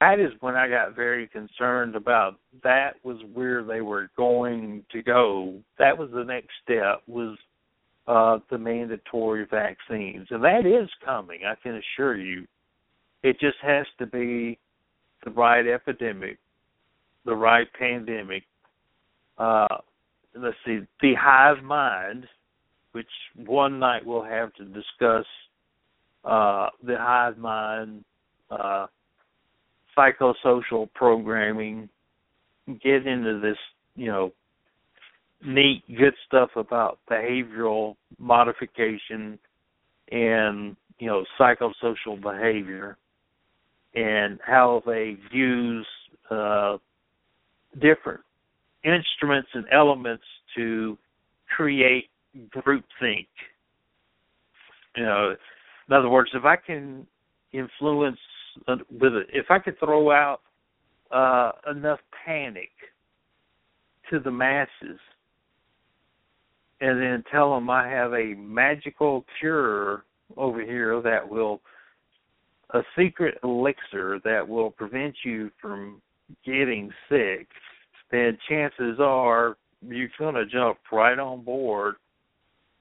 That is when I got very concerned about that was where they were going to go. That was the next step was uh the mandatory vaccines. And that is coming, I can assure you. It just has to be the right epidemic, the right pandemic, uh, let's see, the hive mind, which one night we'll have to discuss uh, the hive mind, uh, psychosocial programming, get into this, you know, neat, good stuff about behavioral modification and, you know, psychosocial behavior and how they use uh, different instruments and elements to create groupthink. You know, in other words, if I can influence with it, if I could throw out uh, enough panic to the masses, and then tell them I have a magical cure over here that will a secret elixir that will prevent you from getting sick, then chances are you're going to jump right on board,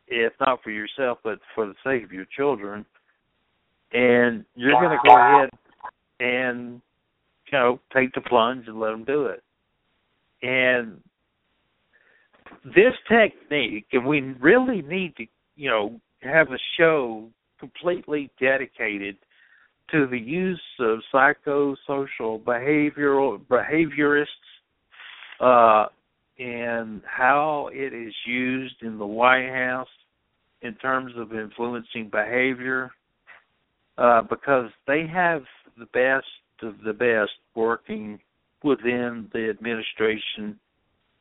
if not for yourself, but for the sake of your children. And you're going to go ahead and, you know, take the plunge and let them do it. And this technique, and we really need to, you know, have a show completely dedicated to the use of psychosocial behavioral behaviorists uh, and how it is used in the White House in terms of influencing behavior, uh, because they have the best of the best working within the administration,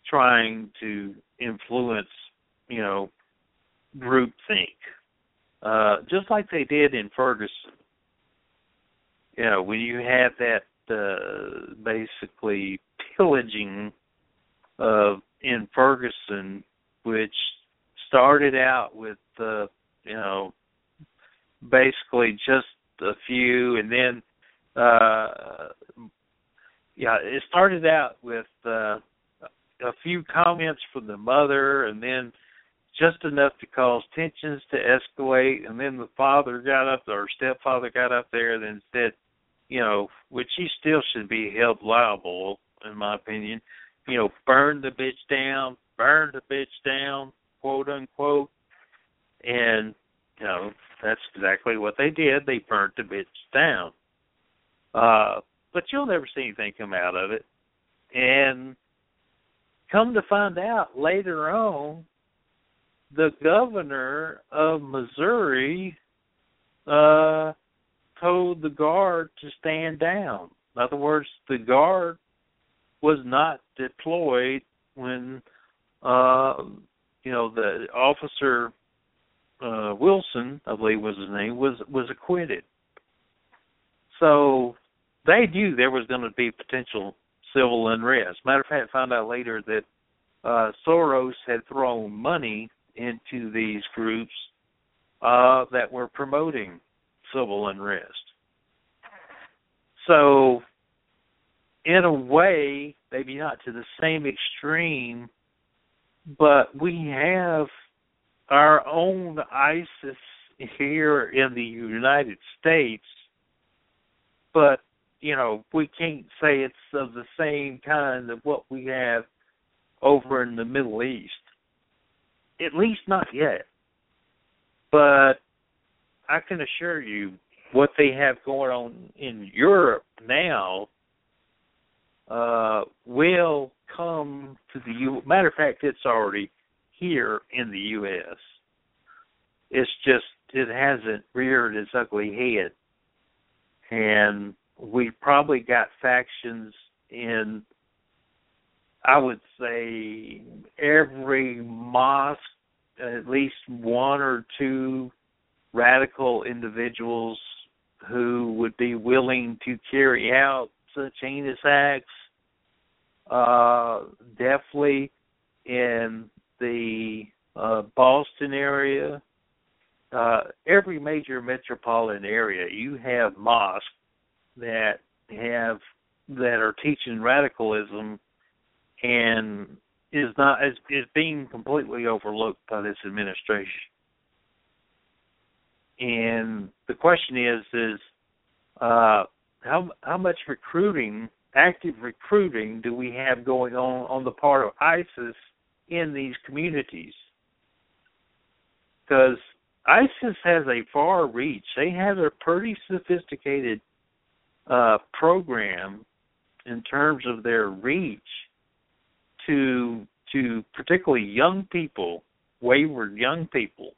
trying to influence, you know, groupthink, uh, just like they did in Ferguson. You know when you have that uh, basically pillaging of in Ferguson, which started out with uh, you know basically just a few, and then uh, yeah, it started out with uh, a few comments from the mother, and then just enough to cause tensions to escalate, and then the father got up, or stepfather got up there, and said, you know, which he still should be held liable, in my opinion. You know, burn the bitch down, burn the bitch down, quote unquote. And, you know, that's exactly what they did. They burnt the bitch down. Uh, but you'll never see anything come out of it. And come to find out later on, the governor of Missouri uh told the guard to stand down. In other words, the guard was not deployed when uh you know the officer uh Wilson, I believe was his name, was was acquitted. So they knew there was going to be potential civil unrest. Matter of fact, found out later that uh Soros had thrown money into these groups uh that were promoting civil unrest. So in a way, maybe not to the same extreme, but we have our own ISIS here in the United States, but you know we can't say it's of the same kind of what we have over in the Middle East. At least not yet. But I can assure you what they have going on in Europe now uh, will come to the U. Matter of fact, it's already here in the U.S. It's just it hasn't reared its ugly head, and we probably got factions in. I would say every mosque, at least one or two radical individuals who would be willing to carry out such heinous acts. Uh, definitely in the uh, Boston area, uh, every major metropolitan area, you have mosques that have that are teaching radicalism, and is not is, is being completely overlooked by this administration. And the question is is uh, how how much recruiting, active recruiting, do we have going on on the part of ISIS in these communities? Because ISIS has a far reach. They have a pretty sophisticated uh, program in terms of their reach to to particularly young people, wayward young people.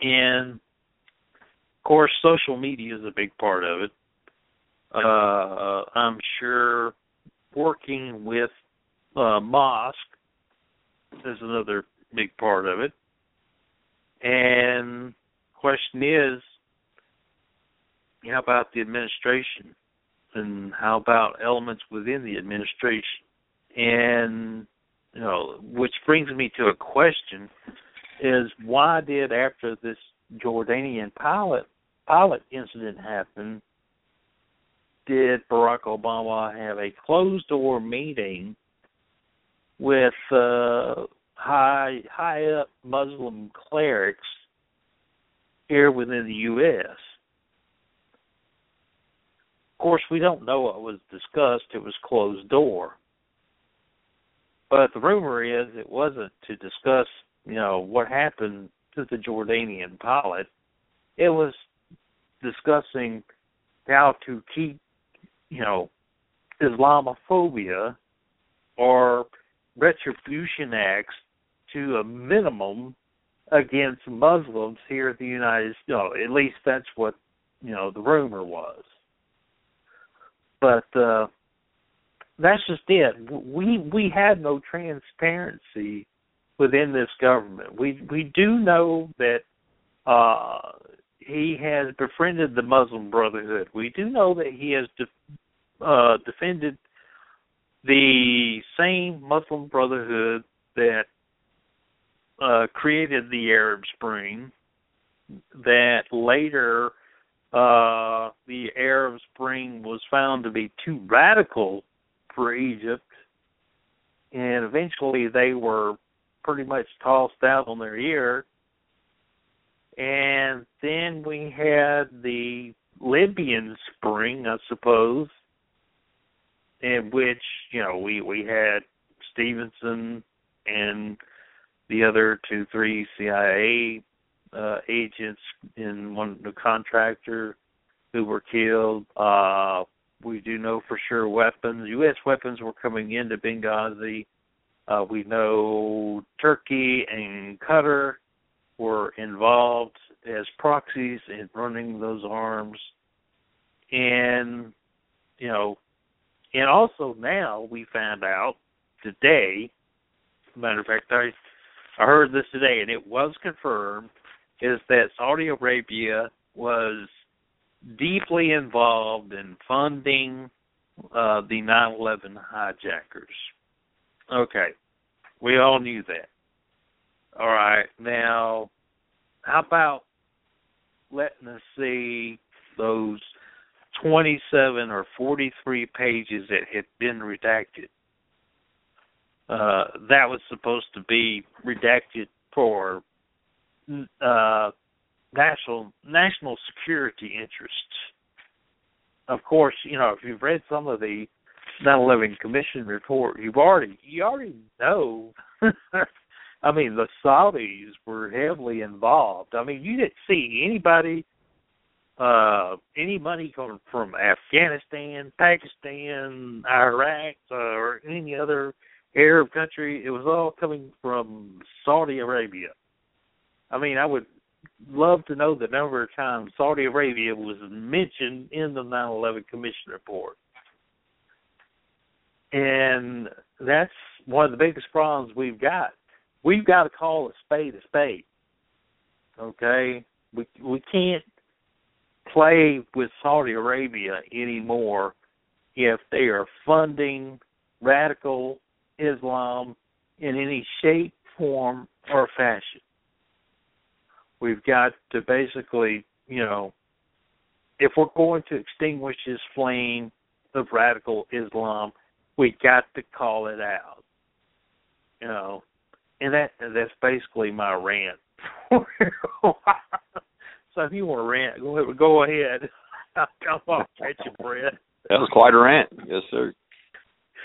And of course, social media is a big part of it. Uh, I'm sure working with uh, mosque is another big part of it. And question is, how about the administration? And how about elements within the administration? And you know, which brings me to a question: Is why did after this Jordanian pilot pilot incident happened, did Barack Obama have a closed door meeting with uh, high high up Muslim clerics here within the U.S. Of course, we don't know what was discussed. It was closed door. But the rumor is it wasn't to discuss, you know, what happened to the Jordanian pilot. It was discussing how to keep, you know, Islamophobia or retribution acts to a minimum against Muslims here in the United States. No, at least that's what you know the rumor was. But uh that's just it. We we had no transparency within this government. We we do know that uh he has befriended the Muslim Brotherhood. We do know that he has de- uh defended the same Muslim Brotherhood that uh, created the Arab Spring, that later uh, the Arab Spring was found to be too radical for Egypt, and eventually they were pretty much tossed out on their ear. And then we had the Libyan Spring, I suppose, in which you know we we had Stevenson and the other two three CIA uh, agents and one the contractor who were killed. Uh, we do know for sure weapons. U.S. weapons were coming into Benghazi. Uh, we know Turkey and Qatar were involved as proxies in running those arms. And, you know, and also now we found out today. Matter of fact, I I heard this today, and it was confirmed, is that Saudi Arabia was deeply involved in funding uh, the 9/11 hijackers. Okay, we all knew that. All right, now how about letting us see those 27 or 43 pages that had been redacted? Uh, that was supposed to be redacted for uh, national national security interests. Of course, you know if you've read some of the 9/11 Commission report, you've already you already know. I mean, the Saudis were heavily involved. I mean, you didn't see anybody, uh, any money coming from Afghanistan, Pakistan, Iraq, uh, or any other Arab country. It was all coming from Saudi Arabia. I mean, I would love to know the number of times Saudi Arabia was mentioned in the 9/11 Commission report, and that's one of the biggest problems we've got. We've got to call a spade a spade. Okay, we we can't play with Saudi Arabia anymore if they are funding radical Islam in any shape, form, or fashion. We've got to basically, you know, if we're going to extinguish this flame of radical Islam, we got to call it out. You know, and that that's basically my rant. so if you want to rant, go ahead. Go ahead. Come on, catch your breath. That was quite a rant, yes, sir.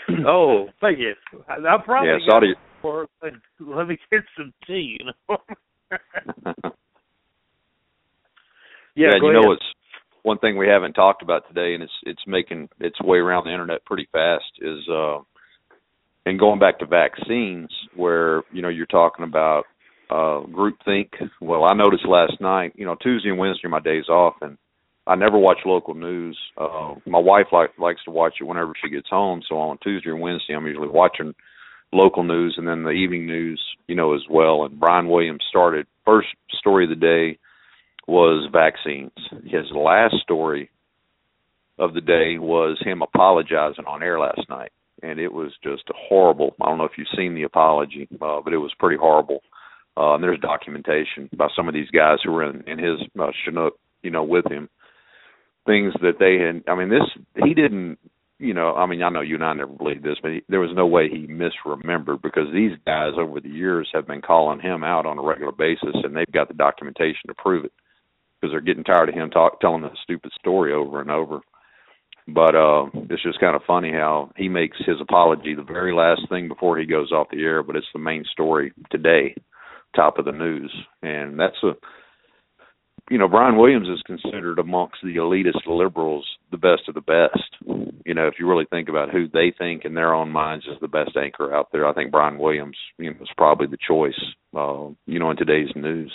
oh, thank you. I, I probably yeah, Saudi. For, let me get some tea. You know. yeah, yeah you ahead. know it's one thing we haven't talked about today, and it's it's making its way around the internet pretty fast. Is uh, and going back to vaccines, where you know you're talking about uh, groupthink. Well, I noticed last night, you know, Tuesday and Wednesday are my days off, and I never watch local news. Uh, my wife like, likes to watch it whenever she gets home. So on Tuesday and Wednesday, I'm usually watching local news, and then the evening news, you know, as well. And Brian Williams started first story of the day was vaccines. His last story of the day was him apologizing on air last night, and it was just horrible. I don't know if you've seen the apology, uh, but it was pretty horrible. Uh, and there's documentation by some of these guys who were in, in his uh, Chinook, you know, with him things that they had. I mean, this he didn't. You know, I mean, I know you and I never believed this, but he, there was no way he misremembered because these guys over the years have been calling him out on a regular basis, and they've got the documentation to prove it because they're getting tired of him talk, telling the stupid story over and over. But uh it's just kind of funny how he makes his apology the very last thing before he goes off the air, but it's the main story today, top of the news, and that's a you know, Brian Williams is considered amongst the elitist liberals the best of the best. You know, if you really think about who they think in their own minds is the best anchor out there, I think Brian Williams, you know, is probably the choice. Uh, you know, in today's news,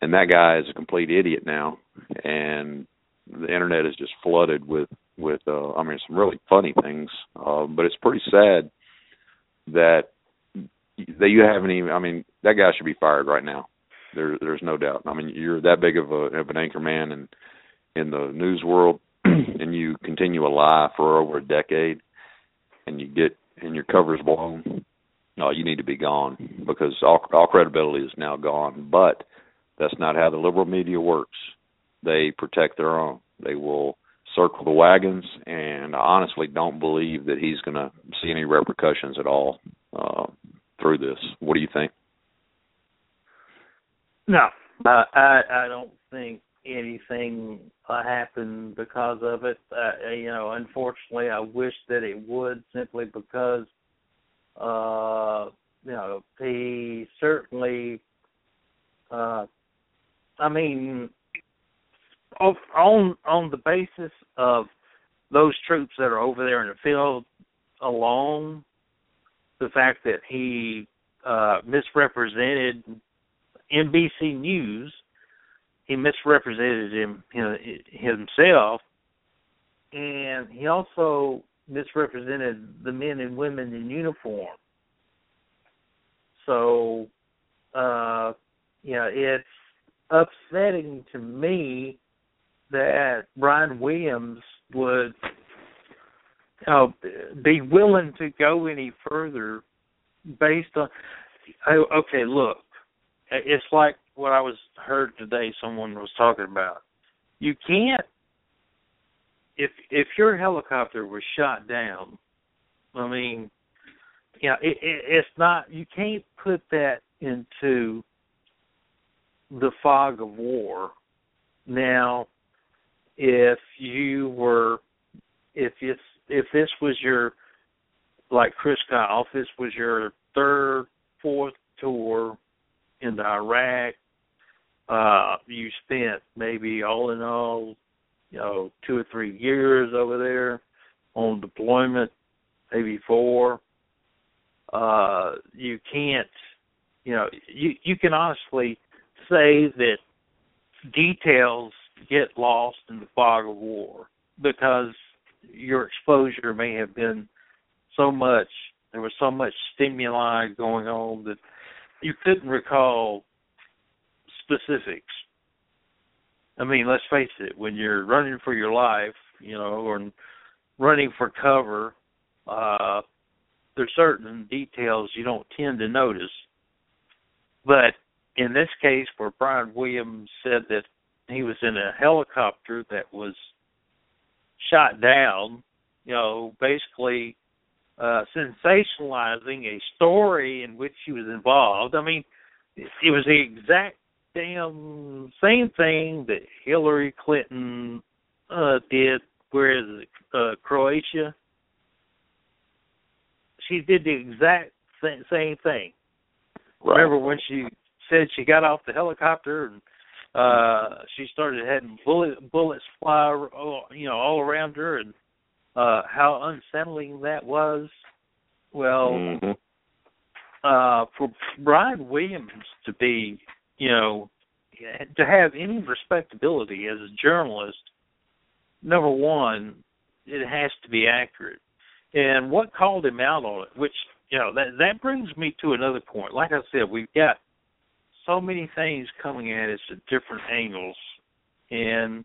and that guy is a complete idiot now, and the internet is just flooded with with. Uh, I mean, some really funny things, uh, but it's pretty sad that that you haven't even. I mean, that guy should be fired right now there, there's no doubt. I mean, you're that big of a of an anchor man in in the news world, and you continue a lie for over a decade, and you get and your cover's blown. No, you need to be gone because all all credibility is now gone. But that's not how the liberal media works. They protect their own. They will circle the wagons, and I honestly don't believe that he's going to see any repercussions at all uh, through this. What do you think? No, I I, don't think anything happened because of it. Uh, you know, unfortunately, I wish that it would simply because, uh, you know, he certainly. Uh, I mean, on on the basis of those troops that are over there in the field alone, the fact that he uh, misrepresented NBC News, he misrepresented him, himself, and he also misrepresented the men and women in uniform. So, uh, you it's upsetting to me that Brian Williams would you know, be willing to go any further based on. Oh, okay, look, it's like what I was heard today. Someone was talking about. You can't if if your helicopter was shot down. I mean, yeah, it, it, it's not. You can't put that into the fog of war. Now, if you were, if it's if this was your, like Chris Kyle, if this was your third, fourth tour into Iraq, uh, you spent maybe all in all, you know, two or three years over there on deployment, maybe four. Uh, you can't, you know, you you can honestly say that details get lost in the fog of war because your exposure may have been so much there was so much stimuli going on that you couldn't recall specifics. I mean, let's face it, when you're running for your life, you know, or running for cover, uh there's certain details you don't tend to notice. But in this case where Brian Williams said that he was in a helicopter that was shot down, you know, basically uh sensationalizing a story in which she was involved. I mean, it was the exact damn same thing that Hillary Clinton uh did where is it uh Croatia she did the exact same thing right. remember when she said she got off the helicopter and uh she started having bullet bullets fly you know all around her and uh how unsettling that was. Well mm-hmm. uh for Brian Williams to be you know to have any respectability as a journalist number one it has to be accurate. And what called him out on it which you know that that brings me to another point. Like i said we've got so many things coming at us at different angles and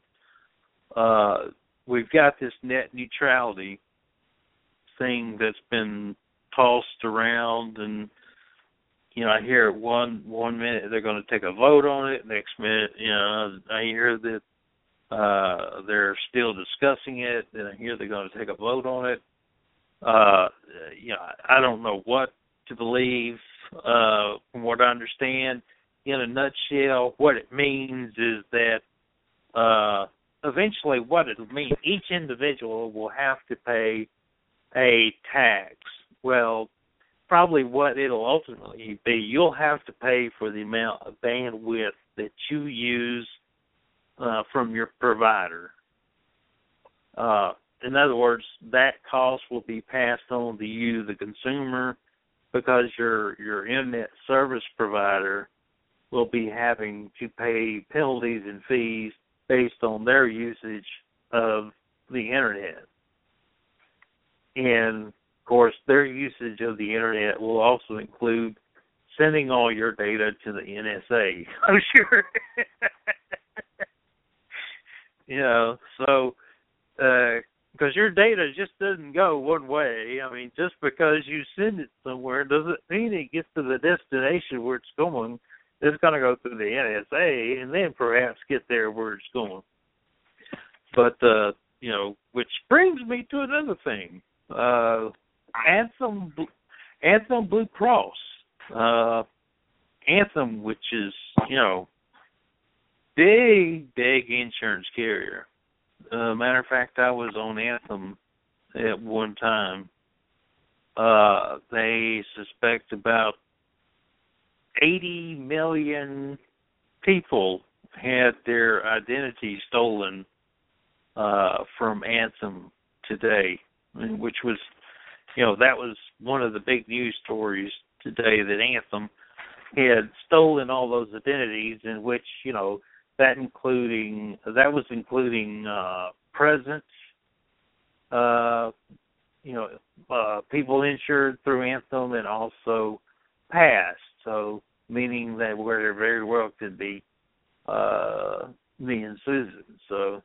uh we've got this net neutrality thing that's been tossed around and you know, I hear one one minute they're going to take a vote on it. Next minute, you know, I hear that uh they're still discussing it. Then I hear they're going to take a vote on it. Uh, you know, I don't know what to believe. Uh, from what I understand, in a nutshell, what it means is that uh, eventually, what it'll mean, each individual will have to pay a tax. Well, probably what it'll ultimately be. You'll have to pay for the amount of bandwidth that you use uh, from your provider. Uh, in other words, that cost will be passed on to you, the consumer, because your your internet service provider will be having to pay penalties and fees based on their usage of the internet. And of course, their usage of the internet will also include sending all your data to the NSA. I'm sure. you know, so because uh, your data just doesn't go one way. I mean, just because you send it somewhere doesn't mean it gets to the destination where it's going. It's going to go through the NSA and then perhaps get there where it's going. But uh, you know, which brings me to another thing. Uh, Anthem Anthem Blue Cross. Uh Anthem which is, you know, big, big insurance carrier. Uh matter of fact I was on Anthem at one time. Uh they suspect about eighty million people had their identity stolen uh from Anthem today, which was you know that was one of the big news stories today that Anthem had stolen all those identities in which you know that including that was including uh presence uh you know uh, people insured through Anthem and also past. So meaning that where there very well could be uh, me and Susan. So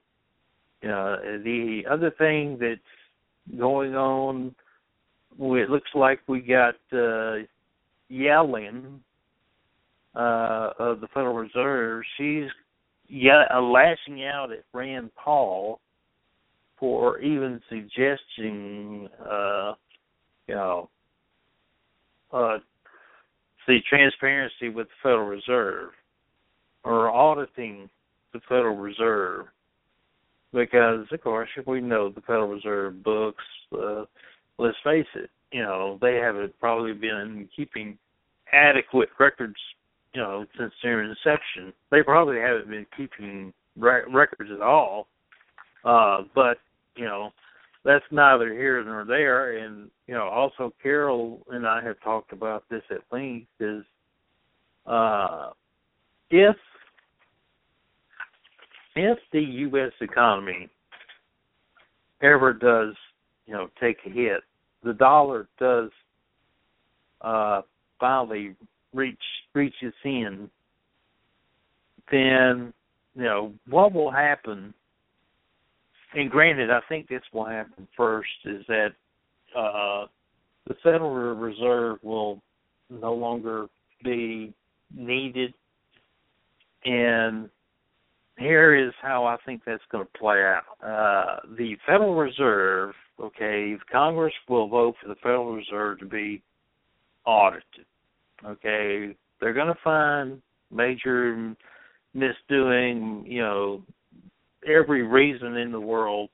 you know the other thing that's going on, it looks like we got uh, Yellen uh, of the Federal Reserve. She's yeah, uh, lashing out at Rand Paul for even suggesting, uh, you know, uh, the transparency with the Federal Reserve or auditing the Federal Reserve. Because, of course, if we know the Federal Reserve books, uh, let's face it, you know, they haven't probably been keeping adequate records you know, since their inception. They probably haven't been keeping re- records at all. Uh, but you know, that's neither here nor there. And you know, also Carol and I have talked about this at length. Is uh, if if the U.S. economy ever does, you know, take a hit, the dollar does uh, finally reach reaches in, then you know what will happen. And granted, I think this will happen first is that uh, the Federal Reserve will no longer be needed, and here is how I think that's going to play out. Uh, the Federal Reserve, okay, Congress will vote for the Federal Reserve to be audited. Okay, they're going to find major misdoing, you know, every reason in the world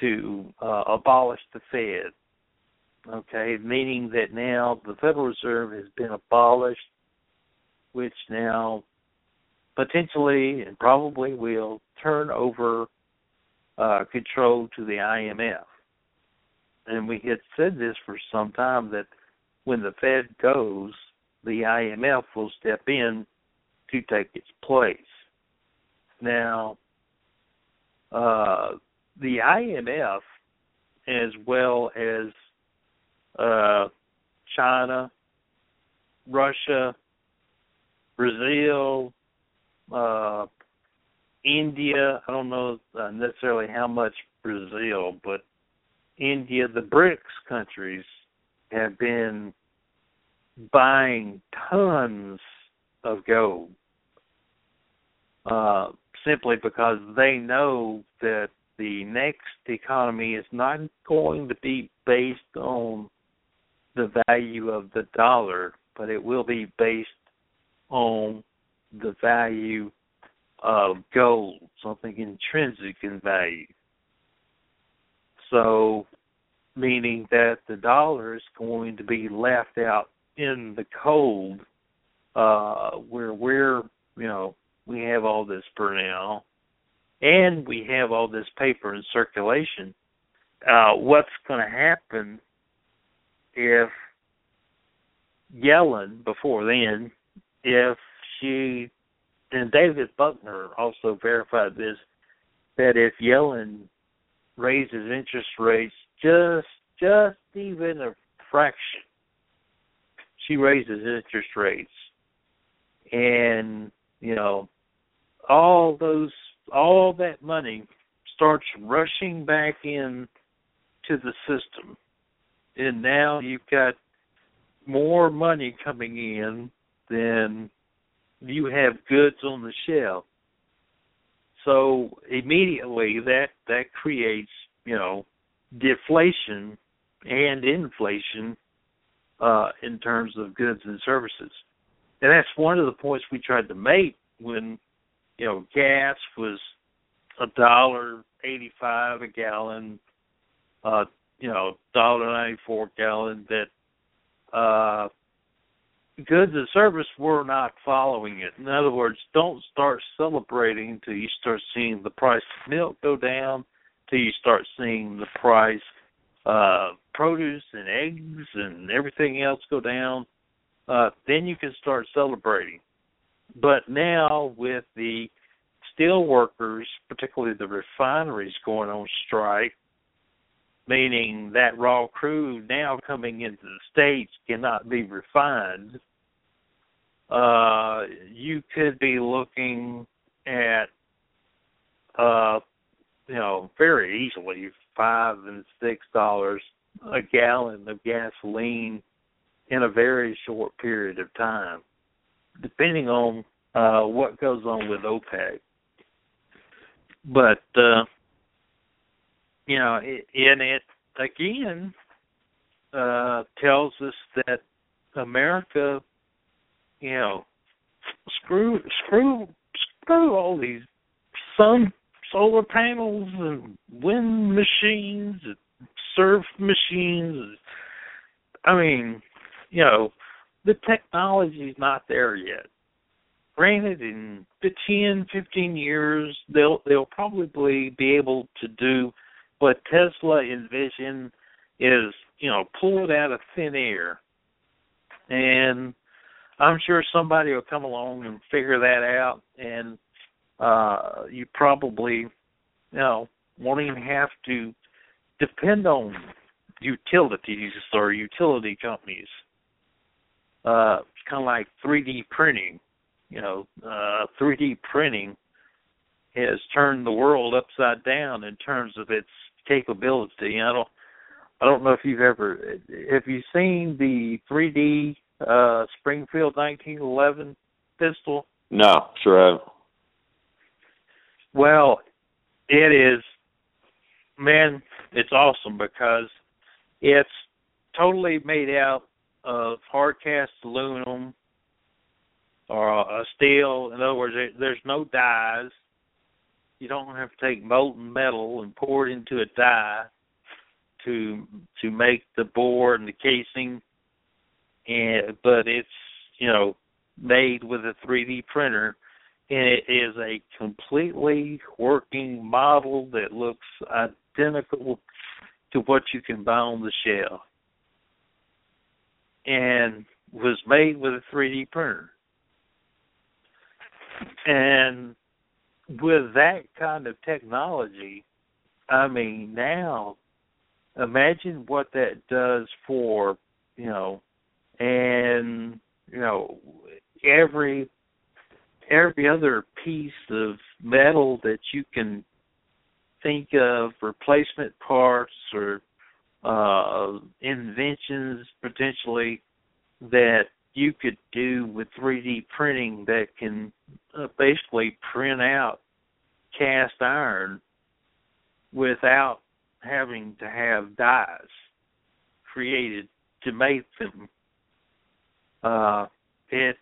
to uh, abolish the Fed. Okay, meaning that now the Federal Reserve has been abolished, which now potentially and probably will turn over uh, control to the IMF. And we had said this for some time that when the Fed goes, the IMF will step in to take its place. Now, uh, the IMF, as well as uh, China, Russia, Brazil, uh, India, I don't know uh, necessarily how much Brazil, but India, the BRICS countries have been buying tons of gold. Uh, simply because they know that the next economy is not going to be based on the value of the dollar, but it will be based on the value of gold, something intrinsic in value. So, meaning that the dollar is going to be left out in the cold uh where we're you know we have all this now and we have all this paper in circulation uh what's going to happen if Yellen before then if she and David Buckner also verified this that if Yellen raises interest rates just just even a fraction she raises interest rates. And you know all those all that money starts rushing back in to the system and now you've got more money coming in than you have goods on the shelf so immediately that that creates you know deflation and inflation uh, in terms of goods and services. And that's one of the points we tried to make when, you know, gas was a dollar eighty five a gallon, uh, you know, dollar ninety four gallon that uh goods and service were not following it. In other words, don't start celebrating until you start seeing the price of milk go down, till you start seeing the price uh, produce and eggs and everything else go down, uh, then you can start celebrating. But now with the steel workers, particularly the refineries going on strike, meaning that raw crude now coming into the states cannot be refined. Uh, you could be looking at, uh, you know, very easily five and six dollars a gallon of gasoline in a very short period of time, depending on uh, what goes on with OPEC. But uh, you know, it, and it again uh, tells us that America, you know, screw screw screw all these sun solar panels and wind machines and surf machines. I mean, you know, the technology's not there yet. Granted, in 10, 15 years, they'll they'll probably be able to do what Tesla envision is, you know, pull it out of thin air. And I'm sure somebody will come along and figure that out and uh you probably you know won't even have to depend on utilities or utility companies. Uh it's kind of like 3D printing. You know, uh 3D printing has turned the world upside down in terms of its capability. I don't I don't know if you've ever have you seen the 3D uh Springfield 1911 pistol? No, sure have. Well, it is man, it's awesome because it's totally made out of hard cast aluminum or a steel. In other words, there's no dyes you don't have to take molten metal and pour it into a die to to make the bore and the casing. And but it's you know made with a 3D printer and it is a completely working model that looks identical to what you can buy on the shelf and was made with a 3D printer. And with that kind of technology, I mean, now imagine what that does for, you know, and you know, every every other piece of metal that you can think of replacement parts or uh inventions potentially that you could do with 3D printing that can uh, basically print out cast iron without having to have dies created to make them. Uh, it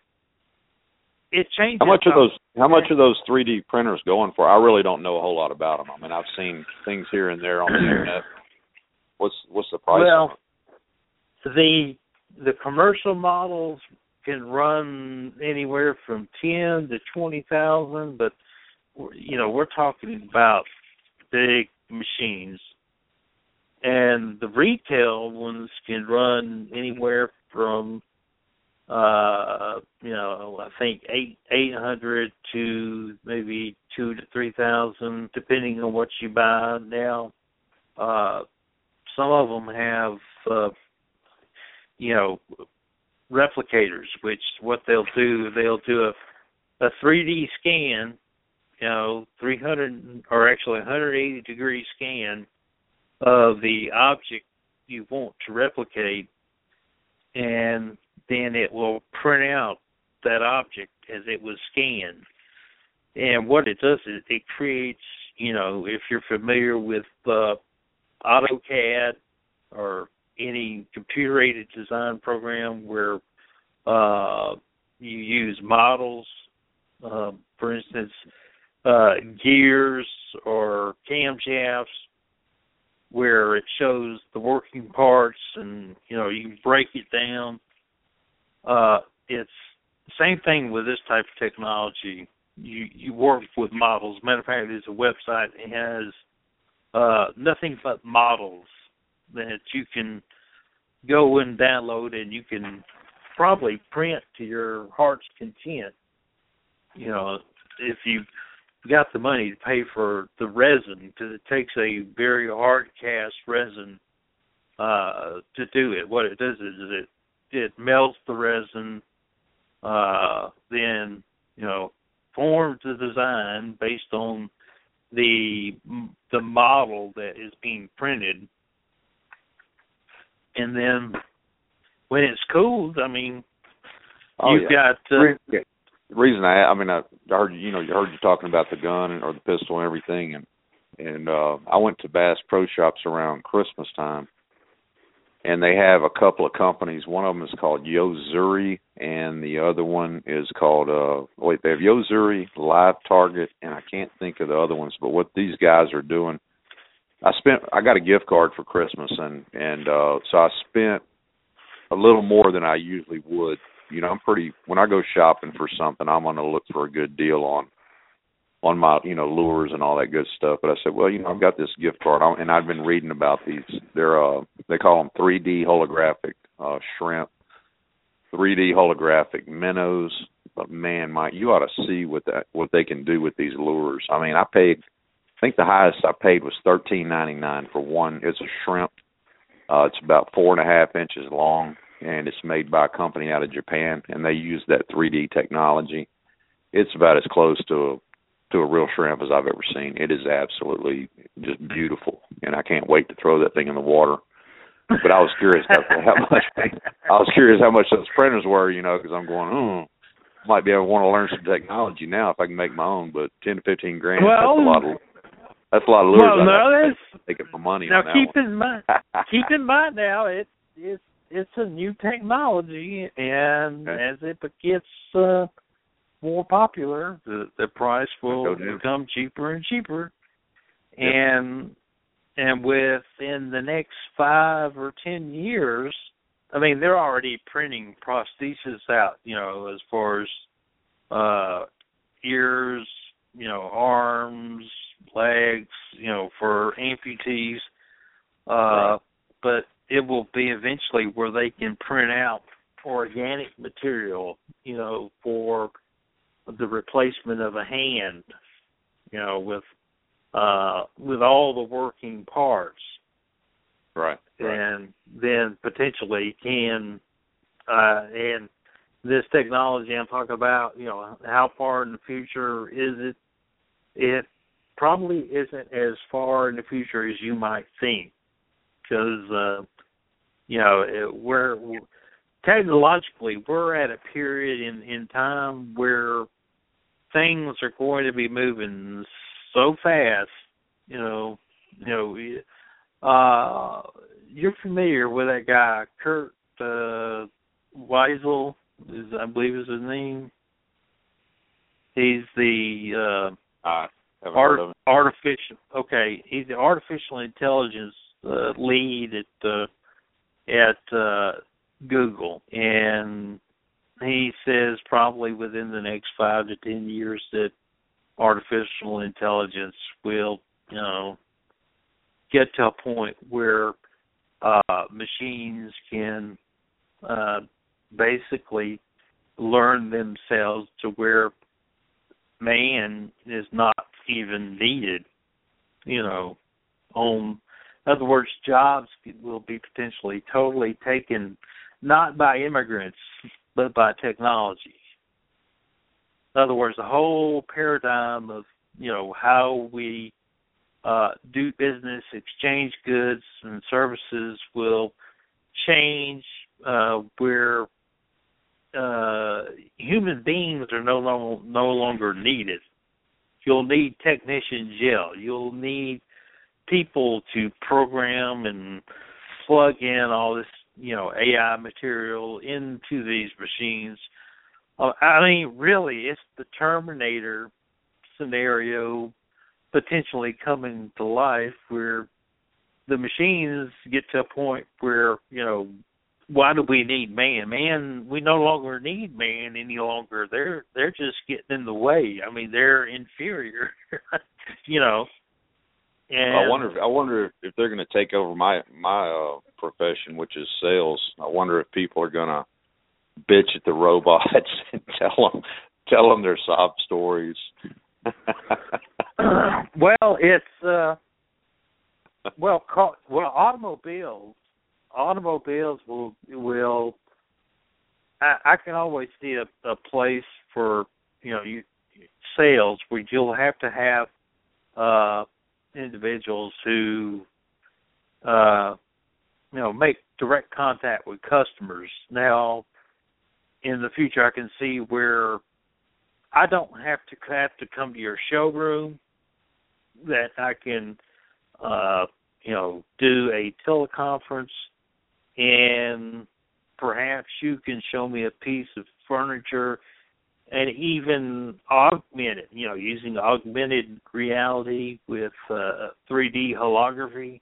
it changes. How much are those? How much are those 3D printers going for? I really don't know a whole lot about them. I mean, I've seen things here and there on the internet. What's what's the price? Well, the the commercial models can run anywhere from ten to twenty thousand, but you know we're talking about big machines, and the retail ones can run anywhere from uh you know I think eight eight hundred to maybe two to three thousand depending on what you buy now. Uh some of them have uh you know replicators, which what they'll do they'll do a a 3D scan, you know, 300 or actually 180 degree scan of the object you want to replicate, and then it will print out that object as it was scanned. And what it does is it creates, you know, if you're familiar with uh, AutoCAD or any computer aided design program where uh, you use models, uh, for instance, uh, gears or camshafts, where it shows the working parts and you know you can break it down. Uh, it's the same thing with this type of technology. You you work with models. Matter of fact, there's a website that has uh, nothing but models that you can go and download and you can probably print to your heart's content. You know, if you got the money to pay for the resin because it takes a very hard cast resin uh to do it. What it does is it it melts the resin, uh, then you know forms the design based on the the model that is being printed, and then when it's cooled, I mean, Oh, you've yeah. got uh, The reason I, I mean, I heard you know, you heard you talking about the gun or the pistol and everything, and and uh I went to Bass Pro Shops around Christmas time, and they have a couple of companies. One of them is called Yo-Zuri, and the other one is called uh wait, they have Yo-Zuri, Live Target, and I can't think of the other ones. But what these guys are doing, I spent I got a gift card for Christmas, and and uh so I spent a little more than I usually would you know, I'm pretty when I go shopping for something, I'm going to look for a good deal on on my, you know, lures and all that good stuff. But I said, well, you know, I've got this gift card and I've been reading about these. They're uh they call them 3D holographic uh shrimp, 3D holographic minnows. But man, Mike, you ought to see what that what they can do with these lures. I mean, I paid I think the highest I paid was thirteen ninety nine for one. It's a shrimp. Uh it's about four and a half inches long and it's made by a company out of Japan, and they use that 3D technology. It's about as close to a, to a real shrimp as I've ever seen. It is absolutely just beautiful, and I can't wait to throw that thing in the water. But I was curious how, how much I was curious how much those printers were, you know, because I'm going, oh, might be able to want to learn some technology now if I can make my own. But ten to fifteen grand, Well, that's a lot of that's a lot of lures. well, no, that's take it for money now keep in mind keep in mind now it it's it's a new technology and Okay. as it gets uh more popular the the price will become cheaper and cheaper Yep. and and within the next five or ten years i mean they're already printing prostheses out you know as far as uh ears you know arms legs you know for amputees uh Right. but it will be eventually where they can print out organic material you know for the replacement of a hand you know with uh with all the working parts Right. Right. and then potentially can uh and this technology I'm talking about, you know, how far in the future is it? It probably isn't as far in the future as you might think, because uh, you know it, we're technologically we're at a period in in time where things are going to be moving so fast. You know, you know, uh, you're familiar with that guy Kurt uh, Weisel, is I believe is his name. He's the uh, art, heard of it. artificial. Okay, he's the artificial intelligence uh, lead at uh, at uh, Google, and he says probably within the next five to ten years that artificial intelligence will, you know, get to a point where uh, machines can uh, basically learn themselves to where man is not even needed. You know, on in other words, jobs will be potentially totally taken not by immigrants but by technology. In other words, the whole paradigm of you know how we uh, do business, exchange goods and services will change uh, where uh, human beings are no longer no longer needed. You'll need technicians, yeah. You'll need people to program and plug in all this, you know, AI material into these machines. Uh, I mean, really, it's the Terminator scenario potentially coming to life where the machines get to a point where, you know, why do we need man? Man, we no longer need man any longer. They're they're just getting in the way. I mean, they're inferior. you know. And I wonder. If, I wonder if, if they're going to take over my my uh, profession, which is sales. I wonder if people are going to bitch at the robots and tell them tell them their sob stories well, it's uh, well, call, well, automobiles, automobiles will will. I, I can always see a, a place for you know you sales where you'll have to have uh individuals who uh you know make direct contact with customers. Now in the future i can see where i don't have to have to come to your showroom that i can uh you know do a teleconference and perhaps you can show me a piece of furniture and even augmented, you know, using augmented reality with uh, 3D holography,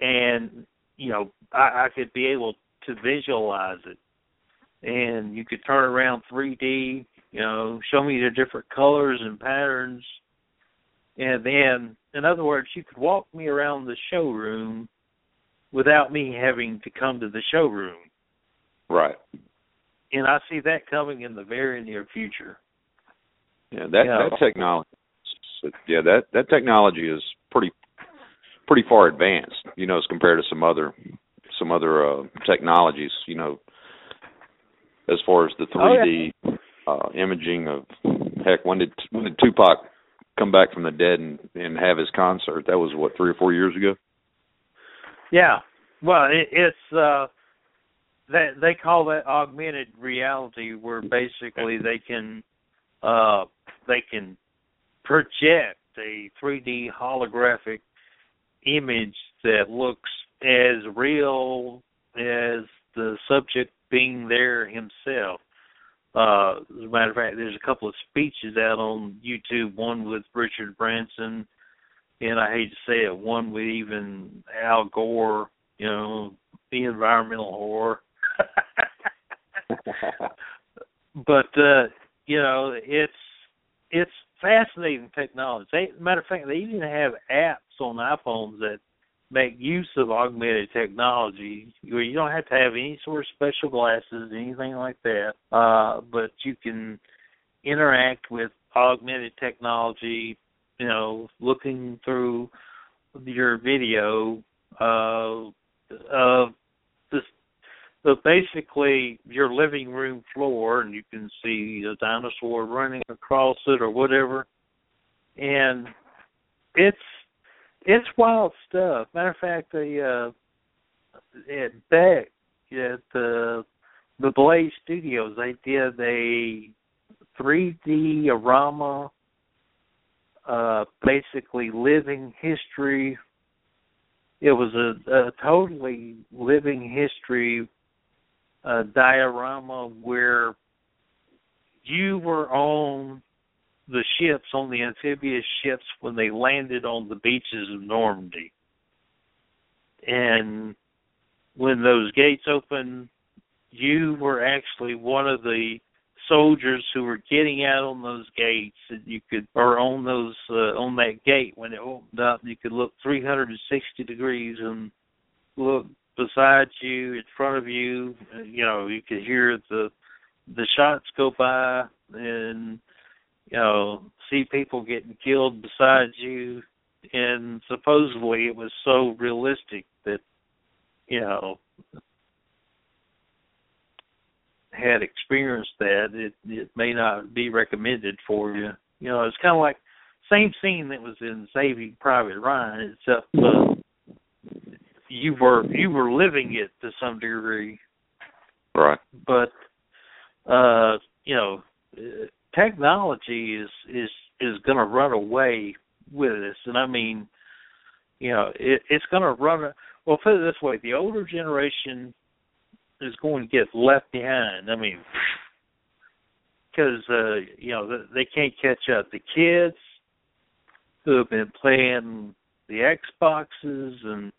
and you know, I, I could be able to visualize it, and you could turn around 3D, you know, show me the different colors and patterns, and then, in other words, you could walk me around the showroom without me having to come to the showroom. Right and I see that coming in the very near future. Yeah, that Yeah. that technology. Yeah, that that technology is pretty pretty far advanced. You know, as compared to some other some other uh, technologies. You know, as far as the Oh, 3D uh, imaging of heck, when did when did Tupac come back from the dead and and have his concert? That was what three or four years ago. Yeah. Well, it, it's uh that they call that augmented reality where basically they can uh they can project a 3D holographic image that looks as real as the subject being there himself. Uh, as a matter of fact, there's a couple of speeches out on YouTube. One with Richard Branson, and I hate to say it, one with even Al Gore. You know, the environmental whore. but uh, you know, it's it's fascinating technology. They, matter of fact, they even have apps on iPhones that make use of augmented technology where you don't have to have any sort of special glasses, anything like that. Uh, but you can interact with augmented technology, you know, looking through your video uh, of so basically your living room floor and you can see a dinosaur running across it or whatever. And it's it's wild stuff. Matter of fact the uh at Beck at the the Blaze studios they did a 3d arama uh basically living history. It was a, a totally living history uh, diorama where you were on the ships, on the amphibious ships when they landed on the beaches of Normandy. And when those gates opened, you were actually one of the soldiers who were getting out on those gates and you could or on those uh, on that gate when it opened up you could look 360 degrees and look beside you in front of you you know you could hear the the shots go by and you know see people getting killed beside you and supposedly it was so realistic that you know had experienced that, it it may not be recommended for you. You know, it's kind of like same scene that was in Saving Private Ryan, except uh, you were you were living it to some degree. Right. But uh, you know, technology is is is going to run away with us, and I mean, you know, it, it's going to run. Well, put it this way: the older generation is going to get left behind. I mean, because uh, you know they can't catch up. The kids who have been playing the Xboxes and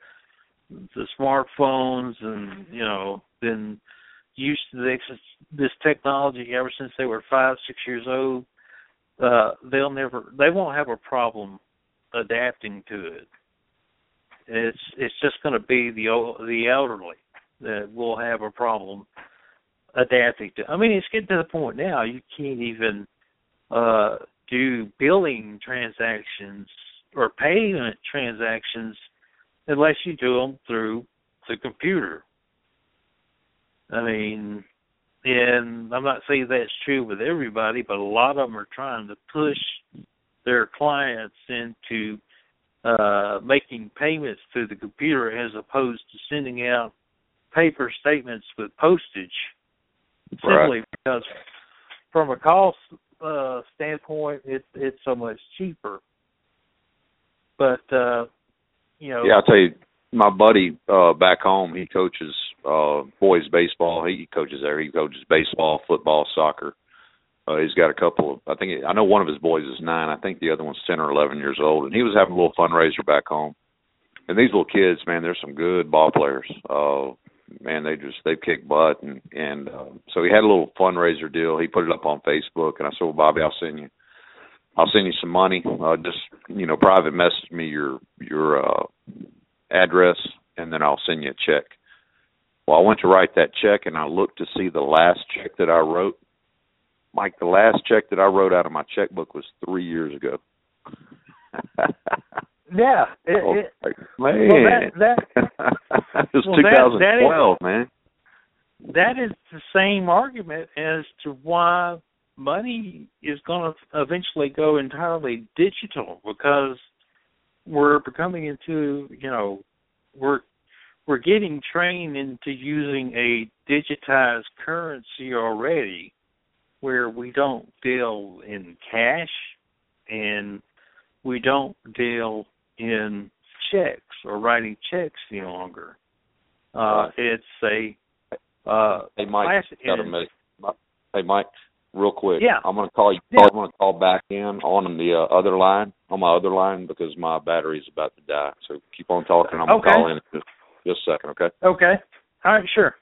the smartphones, and you know, been used to this this technology ever since they were five, six years old. Uh, they'll never, they won't have a problem adapting to it. It's it's just going to be the the elderly that will have a problem adapting to. I mean, it's getting to the point now you can't even uh do billing transactions or payment transactions unless you do them through the computer. I mean, and I'm not saying that's true with everybody, but a lot of them are trying to push their clients into uh, making payments through the computer as opposed to sending out paper statements with postage. Simply Right. because, from a cost uh, standpoint, it's it's so much cheaper. But uh, you know, Yeah, I'll tell you, my buddy uh back home, he coaches uh boys baseball. He coaches there. He coaches baseball, football, soccer. Uh he's got a couple of I think I know one of his boys is 9. I think the other one's 10 or 11 years old and he was having a little fundraiser back home. And these little kids, man, they're some good ball players. Uh man, they just they kick butt and and uh, so he had a little fundraiser deal. He put it up on Facebook and I said, "Well, Bobby, I'll send you I'll send you some money. Uh, just you know, private message me your your uh, address, and then I'll send you a check. Well, I went to write that check, and I looked to see the last check that I wrote. Mike, the last check that I wrote out of my checkbook was three years ago. yeah, it, Oh, it, like, well, man, that it was well, that- that is- 2012, man. that is the same argument as to why money is going to eventually go entirely digital because we're becoming into you know we're we're getting trained into using a digitized currency already where we don't deal in cash and we don't deal in checks or writing checks any longer uh it's a uh Hey, Mike, class- got a minute. Hey, Mike, real quick. Yeah. I'm going to call you. Yeah. I'm going to call back in on the uh, other line, on my other line, because my battery's about to die. So keep on talking. I'm going to call in in just, just a second, okay? Okay. All right, sure.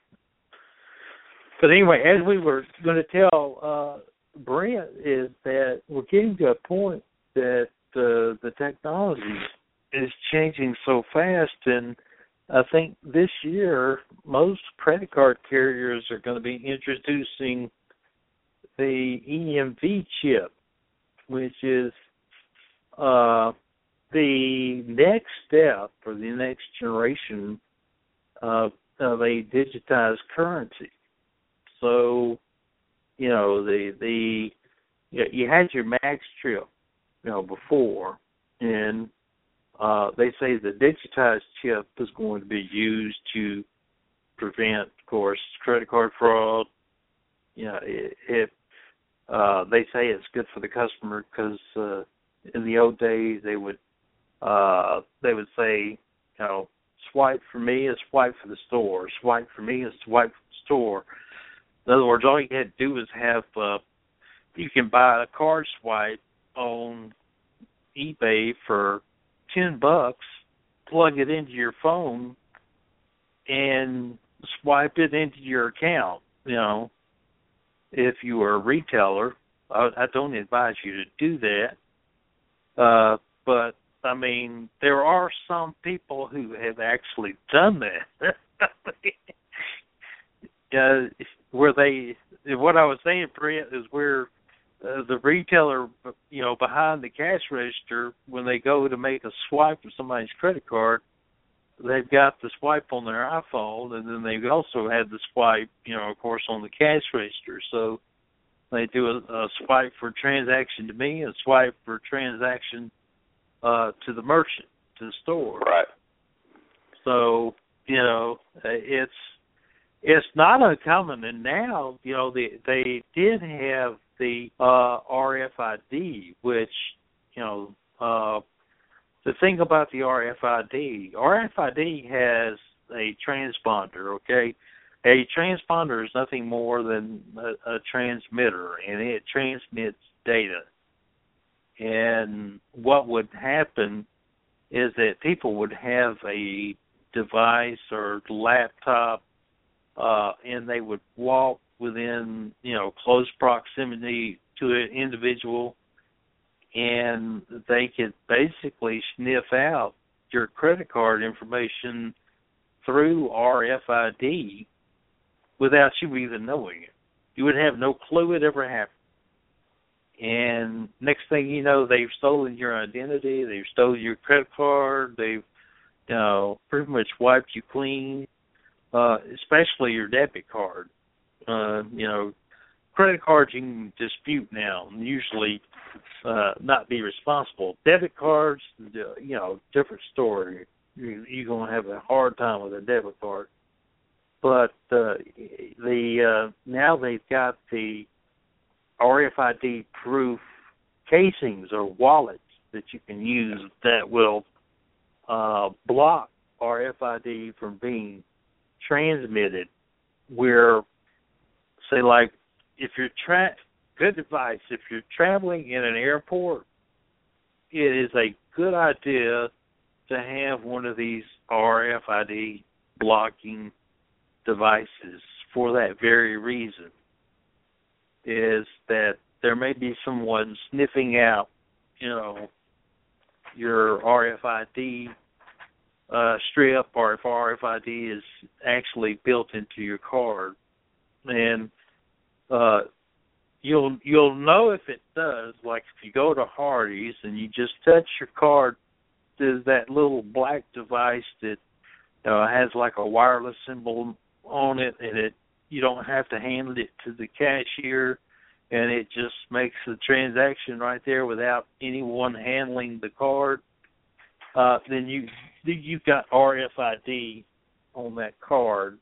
But anyway, as we were going to tell uh, Brent, is that we're getting to a point that uh, the technology is changing so fast, and I think this year most credit card carriers are going to be introducing the EMV chip, which is uh, the next step for the next generation of, of a digitized currency. So, you know, the the you, you had your mag strip, you know, before, and uh, they say the digitized chip is going to be used to prevent, of course, credit card fraud. You know, uh, they say it's good for the customer because uh, in the old days they would uh, they would say, you know, swipe for me is swipe for the store. Swipe for me is swipe for the store. In other words, all you had to do was have uh, you can buy a card swipe on eBay for ten bucks, plug it into your phone, and swipe it into your account. You know, if you are a retailer, I, I don't advise you to do that. Uh, but I mean, there are some people who have actually done that. uh, where they, what I was saying, Brent, is where uh, the retailer, you know, behind the cash register, when they go to make a swipe of somebody's credit card, they've got the swipe on their iPhone, and then they've also had the swipe, you know, of course, on the cash register. So they do a, a swipe for transaction to me, a swipe for transaction uh to the merchant, to the store. Right. So you know, it's it's not uncommon, and now you know they they did have the uh RFID, which you know uh the thing about the RFID, RFID has a transponder. Okay, a transponder is nothing more than a, a transmitter, and it transmits data. And what would happen is that people would have a device or laptop, uh, and they would walk within, you know, close proximity to an individual, and they could basically sniff out your credit card information through RFID without you even knowing it. You would have no clue it ever happened. and next thing you know, they've stolen your identity, they've stolen your credit card, they've you know pretty much wiped you clean, uh, especially your debit card. Uh, you know, credit cards you can dispute now, and usually uh, not be responsible. Debit cards, you know, different story. You, you're gonna have a hard time with a debit card. But uh, the uh, now they've got the RFID proof casings or wallets that you can use that will uh, block RFID from being transmitted. Where, say, like if you're tra- good advice if you're traveling in an airport, it is a good idea to have one of these RFID blocking devices for that very reason is that there may be someone sniffing out, you know, your RFID uh, strip or if RFID is actually built into your card. And uh you'll you'll know if it does, like if you go to Hardee's and you just touch your card there's that little black device that uh, has like a wireless symbol on it and it you don't have to hand it to the cashier. And it just makes the transaction right there without anyone handling the card, uh, then you you've got RFID on that card,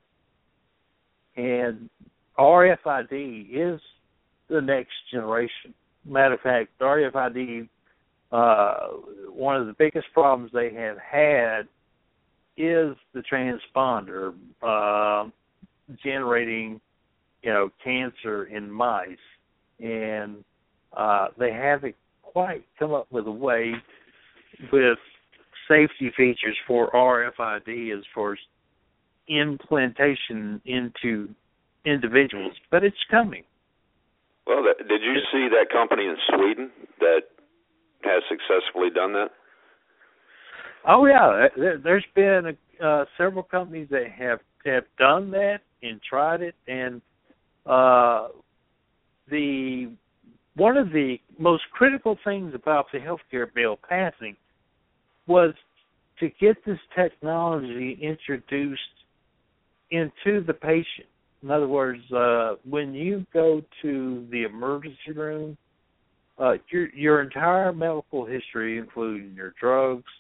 and RFID is the next generation. Matter of fact, RFID, uh, one of the biggest problems they have had is the transponder uh, generating, you know, cancer in mice and uh, they haven't quite come up with a way with safety features for RFID as far as implantation into individuals, but it's coming. Well, that, did you see that company in Sweden that has successfully done that? Oh yeah, there, there's been uh, several companies that have have done that and tried it, and uh, the one of the most critical things about the healthcare bill passing was to get this technology introduced into the patient. In other words, uh, when you go to the emergency room, uh, your your entire medical history, including your drugs,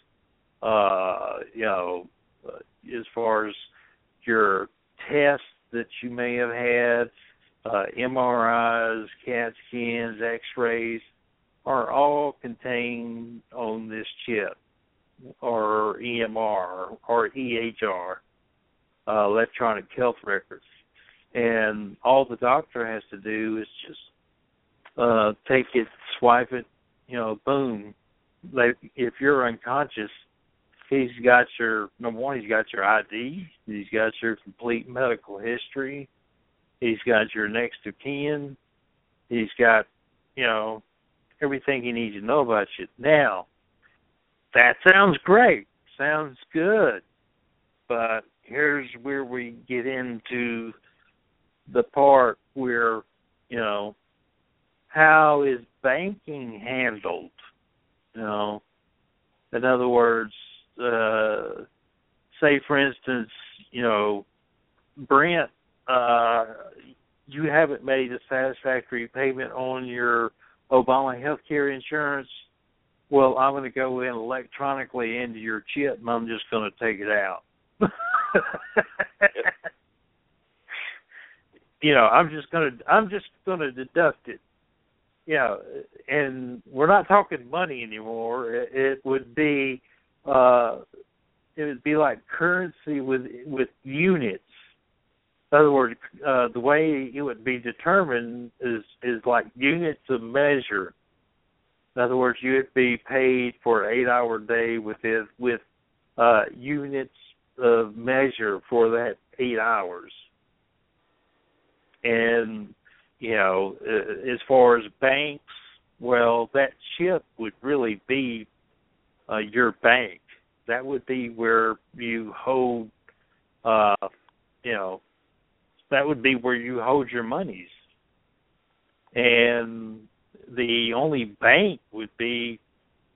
uh, you know, uh, as far as your tests that you may have had, uh, MRIs, CAT scans, X-rays are all contained on this chip, or EMR, or EHR, uh, electronic health records, and all the doctor has to do is just uh, take it, swipe it, you know, boom. Like if you're unconscious, he's got your number one, he's got your ID, he's got your complete medical history, He's got your next of kin. He's got, you know, everything he needs to know about you. Now, that sounds great. Sounds good. But here's where we get into the part where, you know, how is banking handled? You know, in other words, uh, say for instance, you know, Brent uh, you haven't made a satisfactory payment on your Obama health care insurance, well, I'm going to go in electronically into your chip and I'm just going to take it out. you know, I'm just to I'm just to deduct it. You know, and we're not talking money anymore. It, it would be uh it would be like currency with with units in other words, uh, the way it would be determined is is like units of measure. In other words, you would be paid for an eight-hour day with it, with uh, units of measure for that eight hours. And you know, uh, as far as banks, well, that chip would really be uh, your bank. That would be where you hold, uh, you know, that would be where you hold your monies. And the only bank would be,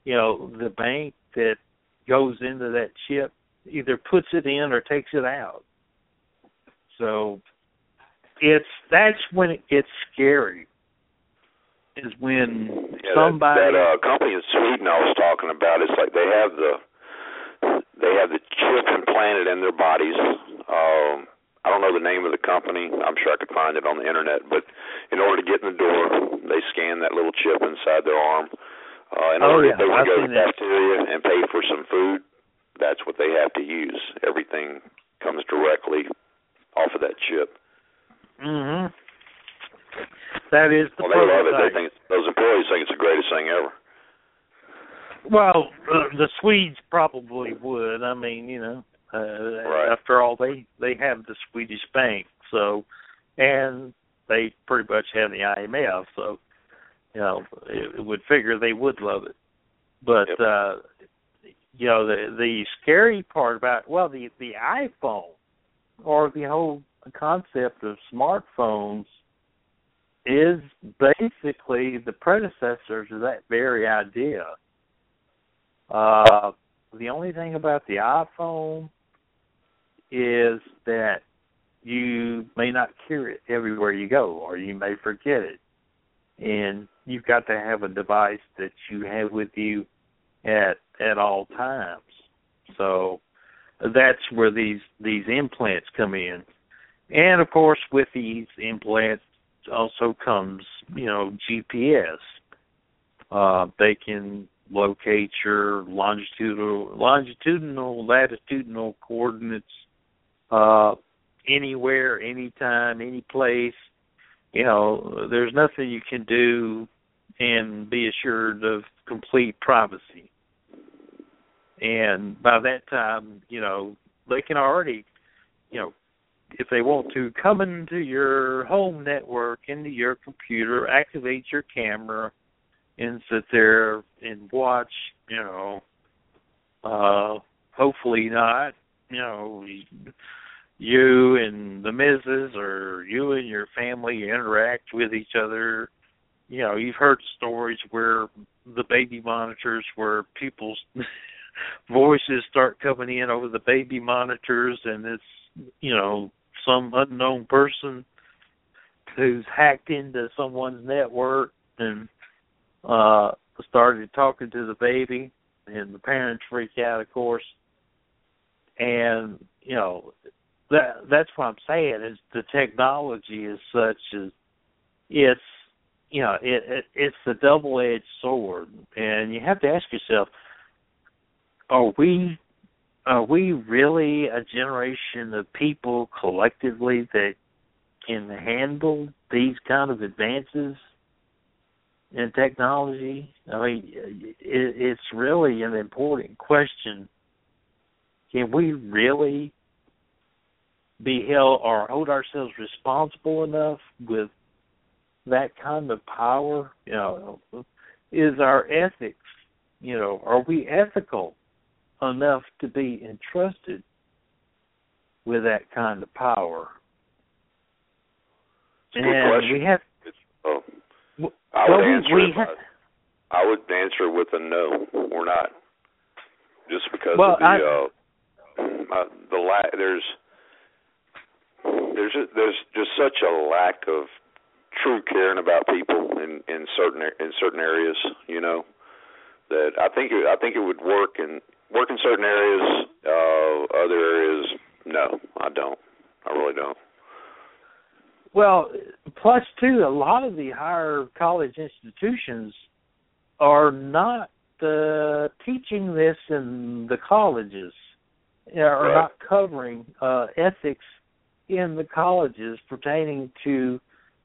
you know, the bank that goes into that chip either puts it in or takes it out. So it's that's when it gets scary. Is when yeah, somebody that, that uh, company in Sweden I was talking about. It's like they have the they have the chip implanted in their bodies. Um, I don't know the name of the company. I'm sure I could find it on the internet. But in order to get in the door, they scan that little chip inside their arm. Uh, in Oh, order yeah, they want to go to that. cafeteria and pay for some food, that's what they have to use. Everything comes directly off of that chip. Mhm. That is the Well, they love it. They think those employees think it's the greatest thing ever. Well, uh, the Swedes probably would. I mean, you know, uh, Right. after all, they they have the Swedish bank, so and they pretty much have the IMF, so you know, it, it would figure they would love it. But Yep. uh you know, the the scary part about well, the the iPhone or the whole concept of smartphones is basically the predecessor to that very idea. Uh, the only thing about the iPhone is that you may not carry it everywhere you go, or you may forget it, and you've got to have a device that you have with you at at all times. So that's where these these implants come in, and of course with these implants also comes you know GPS. Uh, they can locate your longitudinal longitudinal latitudinal coordinates uh anywhere anytime any place you know there's nothing you can do and be assured of complete privacy and by that time you know they can already you know if they want to come into your home network into your computer activate your camera and sit there and watch, you know, uh hopefully not, you know, you and the missus or you and your family interact with each other. You know, you've heard stories where the baby monitors where people's voices start coming in over the baby monitors and it's you know, some unknown person who's hacked into someone's network and uh started talking to the baby and the parents freak out of course. And you know that that's what i'm saying is the technology is such as it's you know it, it it's a double edged sword. And you have to ask yourself are we are we really a generation of people collectively that can handle these kind of advances in technology? I mean, it, it's really an important question. Can we really be held or hold ourselves responsible enough with that kind of power? You know, is our ethics, you know, are we ethical enough to be entrusted with that kind of power? It's a good and question. we have Oh, I would answer we it. ha- by- I would answer with a no. We're not. Just because Well, of the I- uh, uh, the lack. There's there's a, there's just such a lack of true caring about people in in certain in certain areas. You know that I think it, I think it would work in work in certain areas. Uh, other areas, no, I don't. I really don't. Well, plus too, a lot of the higher college institutions are not uh, teaching this in the colleges, are Right. not covering uh, ethics in the colleges pertaining to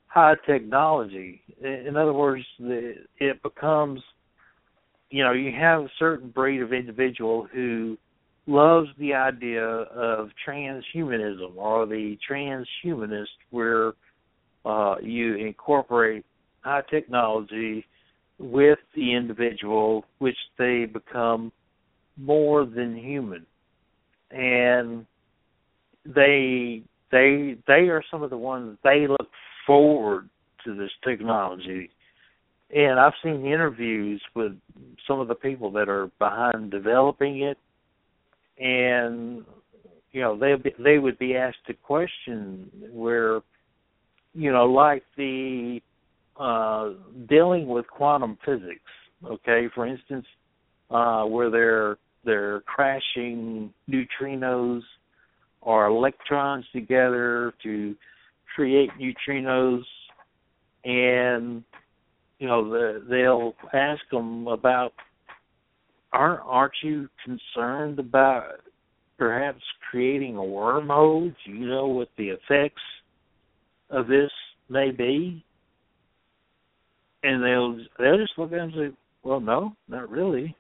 high technology. In in other words, the, it becomes, you know, you have a certain breed of individual who loves the idea of transhumanism or the transhumanist where uh, you incorporate high technology with the individual which they become more than human. And they they they are some of the ones they look forward to this technology and I've seen interviews with some of the people that are behind developing it, and you know they they would be asked a question where, you know, like the uh, dealing with quantum physics. Okay, for instance, uh, where they're they're crashing neutrinos or electrons together to create neutrinos, and you know the, they'll ask them about aren't aren't you concerned about perhaps creating a wormhole? Do you know what the effects of this may be? And they'll they'll just look at them and say, Well no, not really.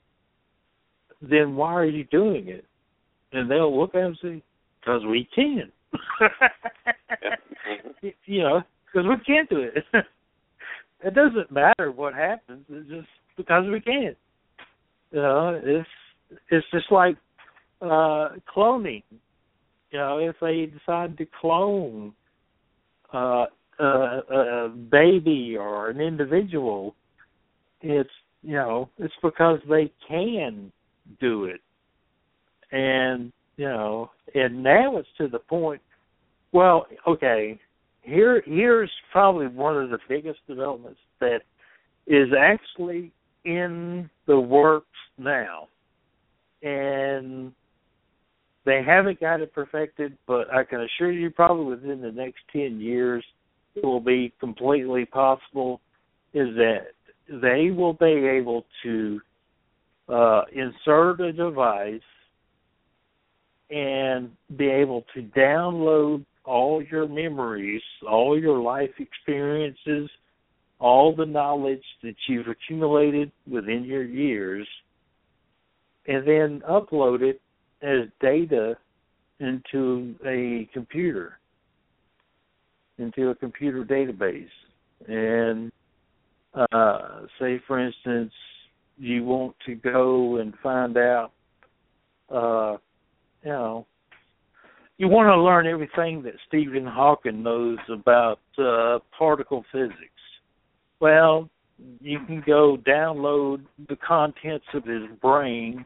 Then why are you doing it? And they'll look at them and say, Because we can. you know, because we can't do it. it doesn't matter what happens. It's just because we can. You know, it's it's just like uh cloning. You know, if they decide to clone uh, a, a baby or an individual, it's you know it's because they can do it, and you know, and now it's to the point. Well, okay, here here's probably one of the biggest developments that is actually in the works now, and they haven't got it perfected, but I can assure you, probably within the next ten years, it will be completely possible. Is that they will be able to uh, insert a device and be able to download all your memories, all your life experiences, all the knowledge that you've accumulated within your years, and then upload it as data into a computer, into a computer database. And uh, say, for instance, you want to go and find out, uh, you know, you want to learn everything that Stephen Hawking knows about uh, particle physics. Well, you can go download the contents of his brain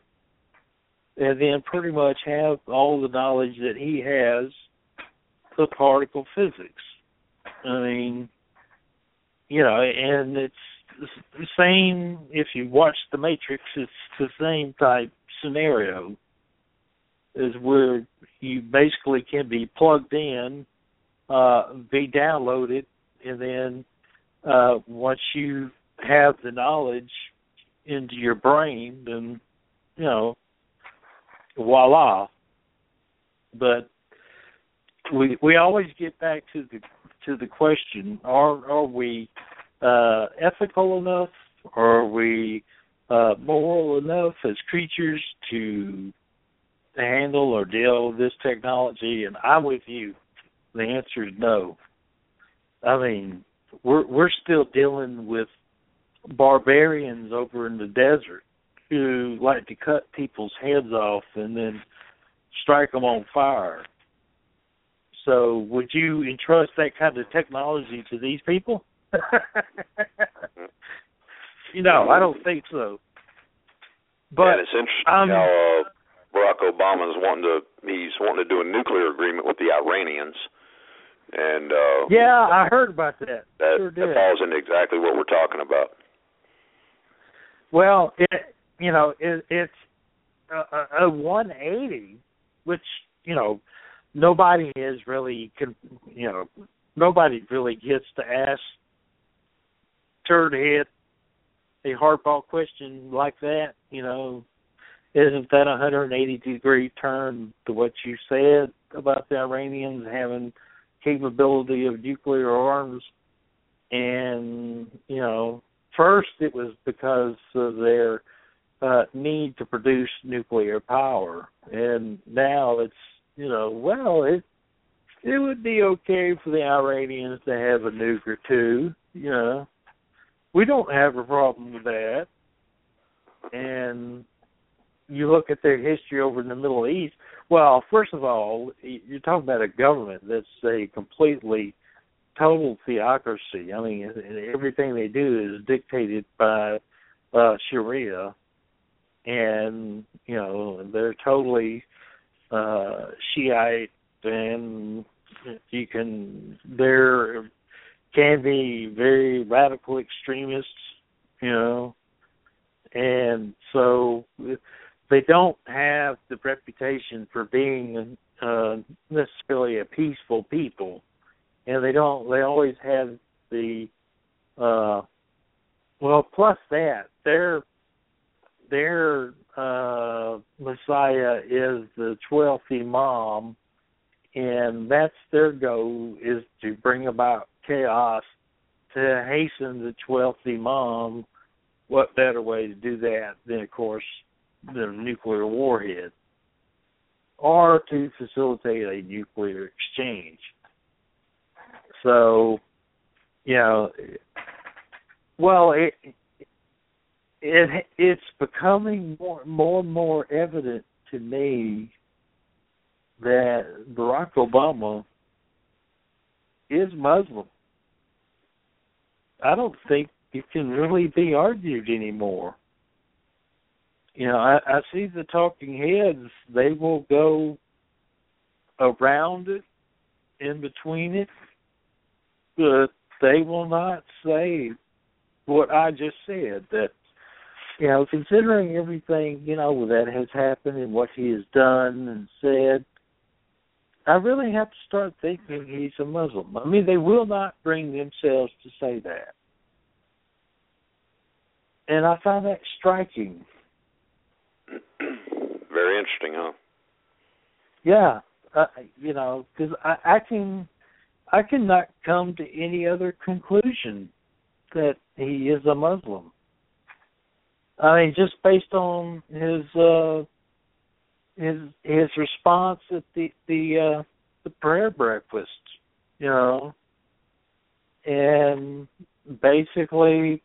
and then pretty much have all the knowledge that he has of particle physics. I mean, you know, and it's the same if you watch The Matrix, it's the same type scenario is where you basically can be plugged in, uh, be downloaded, and then uh, once you have the knowledge into your brain, then you know, voila. But we we always get back to the to the question: Are are we uh, ethical enough? Are we uh, moral enough as creatures to to handle or deal with this technology? And I'm with you. The answer is no. I mean, we're we're still dealing with barbarians over in the desert who like to cut people's heads off and then strike them on fire. So, would you entrust that kind of technology to these people? you know, I don't think so. But yeah, it's interesting um, how uh, Barack Obama is wanting to he's wanting to do a nuclear agreement with the Iranians. And uh Yeah, I heard about that. That, sure that falls into exactly what we're talking about. Well, it you know, it, it's a, a 180, which you know nobody is really, can you know, nobody really gets to ask turd hit a hardball question like that. You know, isn't that a 180 degree turn to what you said about the Iranians having capability of nuclear arms? And you know, first it was because of their uh, need to produce nuclear power, and now it's you know, well, it it would be okay for the Iranians to have a nuke or two, you know. We don't have a problem with that. And you look at their history over in the Middle East, well, first of all, you're talking about a government that's a completely total theocracy. I mean, everything they do is dictated by uh Sharia, and you know they're totally uh Shiite, and you can there can be very radical extremists, you know, and so they don't have the reputation for being uh, necessarily a peaceful people, and they don't. They always have the uh, well. Plus that their their uh, Messiah is the twelfth Imam, and that's their goal is to bring about chaos to hasten the twelfth Imam. What better way to do that than, of course, the nuclear warhead, or to facilitate a nuclear exchange? So, you know, well, it it it's becoming more more and more evident to me that Barack Obama is Muslim. I don't think it can really be argued anymore. You know, I, I see the talking heads, they will go around it, in between it, but they will not say what I just said that you know, considering everything, you know, that has happened and what he has done and said, I really have to start thinking he's a Muslim. I mean, they will not bring themselves to say that. And I find that striking. Very interesting, huh? Yeah, uh, you know, because I, I can, I cannot come to any other conclusion that he is a Muslim. I mean, just based on his uh, his his response at the the uh, the prayer breakfast, you know, and basically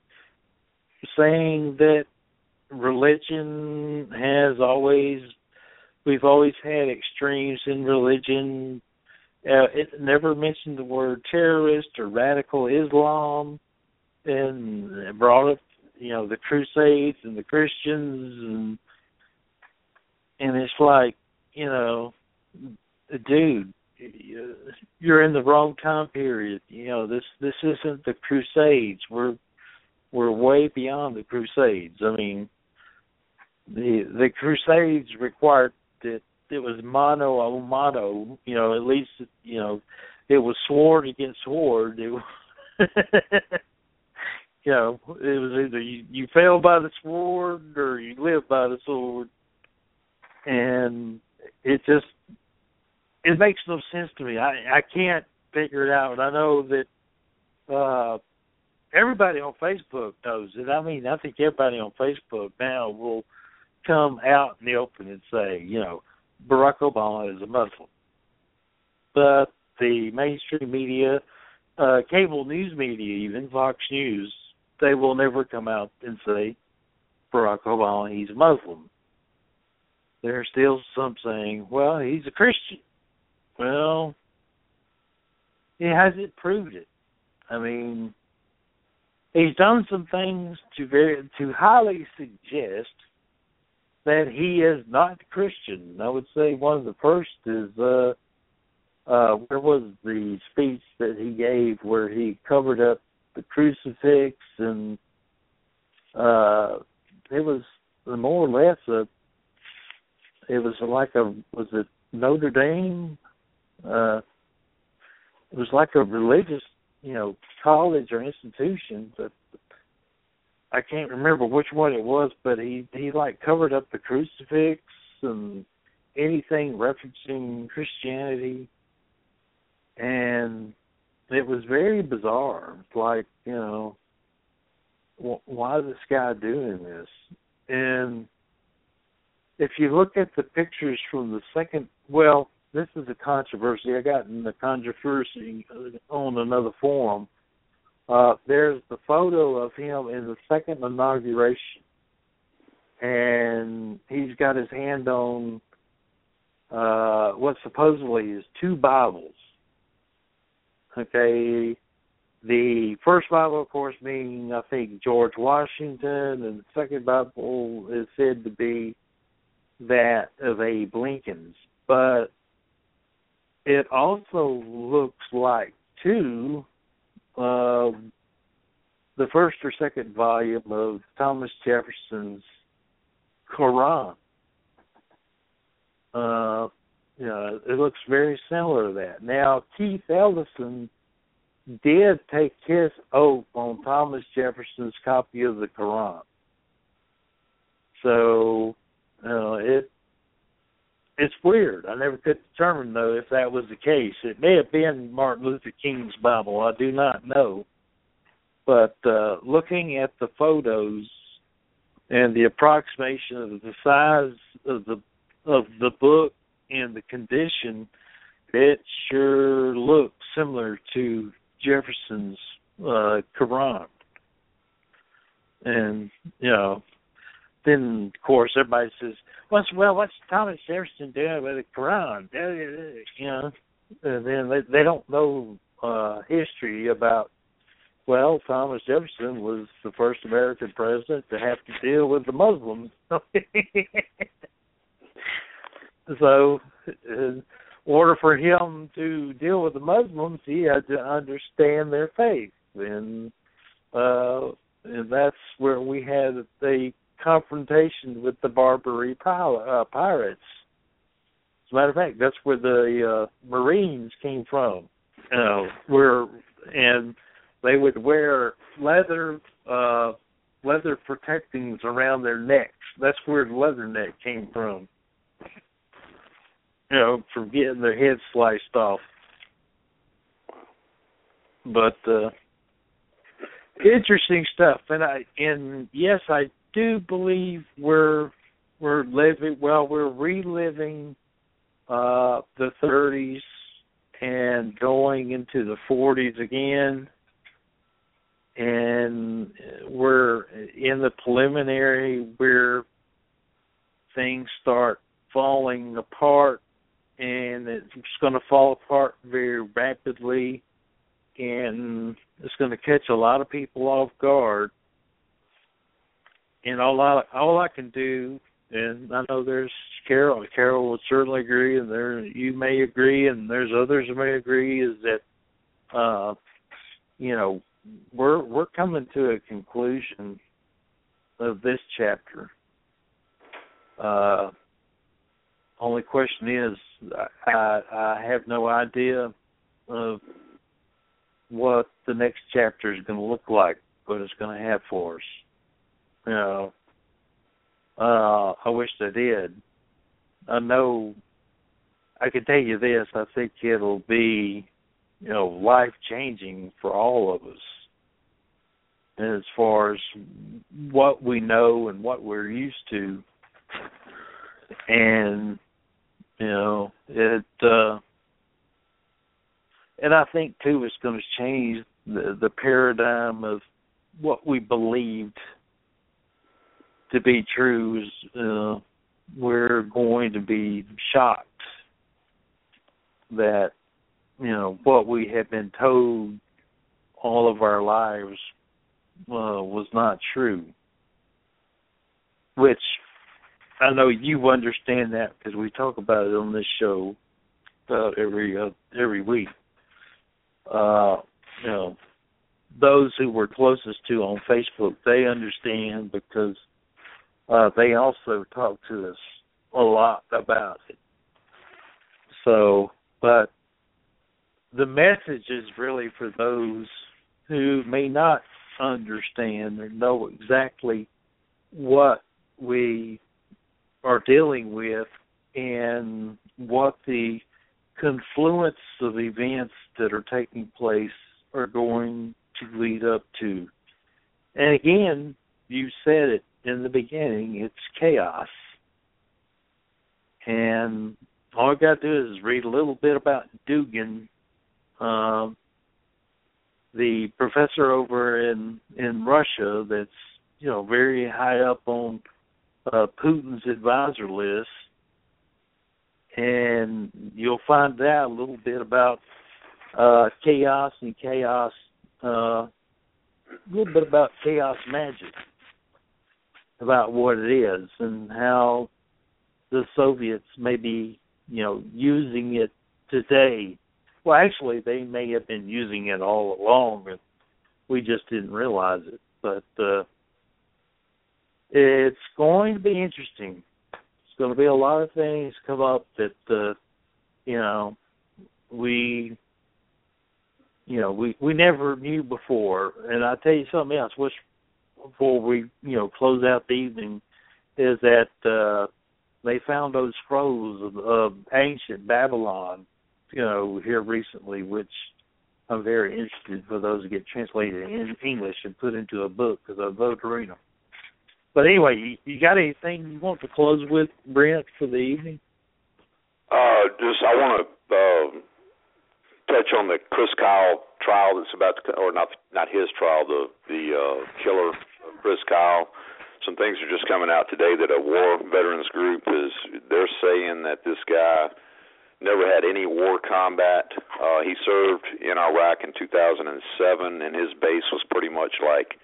saying that religion has always we've always had extremes in religion. Uh, it never mentioned the word terrorist or radical Islam, and brought up you know the Crusades and the Christians and and it's like you know, dude, you're in the wrong time period. You know this this isn't the Crusades. We're we're way beyond the Crusades. I mean, the the Crusades required that it was mano a mano. You know, at least you know it was sword against sword. It was you know, it was either you, you fell by the sword or you lived by the sword, and it just it makes no sense to me. I I can't figure it out. I know that uh everybody on Facebook knows it. I mean, I think everybody on Facebook now will come out in the open and say, you know, Barack Obama is a Muslim. But the mainstream media, uh cable news media, even Fox News, they will never come out and say Barack Obama he's Muslim. There's still some saying, well, he's a Christian. Well, he hasn't proved it. I mean, he's done some things to very to highly suggest that he is not Christian. I would say one of the first is uh uh where was the speech that he gave where he covered up the crucifix and uh it was more or less a it was like a was it Notre Dame uh it was like a religious you know college or institution but I can't remember which one it was but he he like covered up the crucifix and anything referencing Christianity and it was very bizarre. Like you know, why is this guy doing this? And if you look at the pictures from the second, well, this is a controversy. I got in the controversy on another forum. Uh, there's the photo of him in the second inauguration, and he's got his hand on uh, what supposedly is two Bibles Okay, the first Bible, of course, being I think George Washington, and the second Bible is said to be that of Abe Lincoln's. But it also looks like too uh, the first or second volume of Thomas Jefferson's Quran. Uh, you know, it looks very similar to that. Now, Keith Ellison did take his oath on Thomas Jefferson's copy of the Quran. So, uh, it it's weird. I never could determine though if that was the case. It may have been Martin Luther King's Bible. I do not know. But uh, looking at the photos and the approximation of the size of the of the book and the condition, it sure looks similar to Jefferson's uh, Quran. And you know, then of course everybody says, "What's well? What's Thomas Jefferson doing with the Quran?" You know, and then they, they don't know uh, history about. Well, Thomas Jefferson was the first American president to have to deal with the Muslims. so, in order for him to deal with the Muslims, he had to understand their faith, and uh, and that's where we had the confrontation with the Barbary uh, pirates. As a matter of fact, that's where the uh, Marines came from. Uh, where and they would wear leather uh, leather protectings around their necks. That's where the leather neck came from. You know, from getting their heads sliced off. But uh interesting stuff and I and yes I do believe we're we're living well we're reliving uh the 30s and going into the 40s again. And we're in the preliminary where things start falling apart and it's going to fall apart very rapidly and it's going to catch a lot of people off guard and all I all I can do, and I know there's Carol. Carol would certainly agree, and there you may agree, and there's others who may agree, is that uh, you know we're we're coming to a conclusion of this chapter. Uh, only question is, I I have no idea of what the next chapter is going to look like, what it's going to have for us. You know, uh, I wish I did. I know. I can tell you this. I think it'll be, you know, life changing for all of us. As far as what we know and what we're used to, and you know, it. uh and I think too, it's going to change the the paradigm of what we believed to be true is uh, we're going to be shocked that you know what we have been told all of our lives uh, was not true. Which I know you understand that because we talk about it on this show uh, every uh, every week. Uh, you know, those who we're closest to on Facebook, they understand because uh, they also talk to us a lot about it. So, but the message is really for those who may not understand or know exactly what we are dealing with and what the confluence of events that are taking place are going to lead up to. And again, you said it in the beginning, it's chaos. And all I got to do is read a little bit about Dugin, um, the professor over in in Russia that's you know very high up on uh, Putin's advisor list, and you'll find out a little bit about uh, chaos and chaos, uh, a little bit about chaos magic, about what it is and how the Soviets may be, you know, using it today. Well, actually, they may have been using it all along, and we just didn't realize it. But uh, it's going to be interesting. It's going to be a lot of things come up that, uh, you know, we you know we we never knew before and i tell you something else which before we you know close out the evening is that uh they found those scrolls of, of ancient babylon you know here recently which i'm very interested for those to get translated in english and put into a book because i'd love to read them but anyway you, you got anything you want to close with brent for the evening? Uh just i want to uh touch on the Chris Kyle trial that's about to, or not not his trial, the the uh, killer Chris Kyle. Some things are just coming out today that a war veterans group is they're saying that this guy never had any war combat. Uh, he served in Iraq in 2007, and his base was pretty much like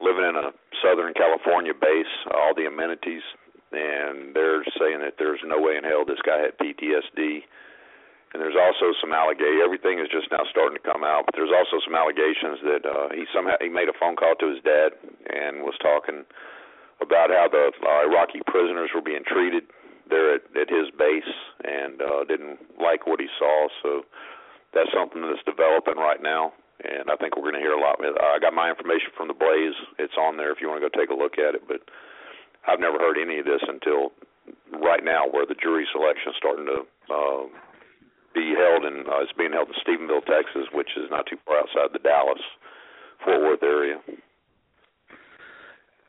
living in a Southern California base, all the amenities. And they're saying that there's no way in hell this guy had PTSD and there's also some allegation. Everything is just now starting to come out, but there's also some allegations that uh, he somehow he made a phone call to his dad and was talking about how the uh, Iraqi prisoners were being treated there at, at his base, and uh, didn't like what he saw. So that's something that's developing right now, and I think we're going to hear a lot. I got my information from the Blaze. It's on there if you want to go take a look at it, but I've never heard any of this until right now, where the jury selection is starting to. Uh, be held in uh, it's being held in Stephenville, Texas, which is not too far outside the Dallas Fort Worth area.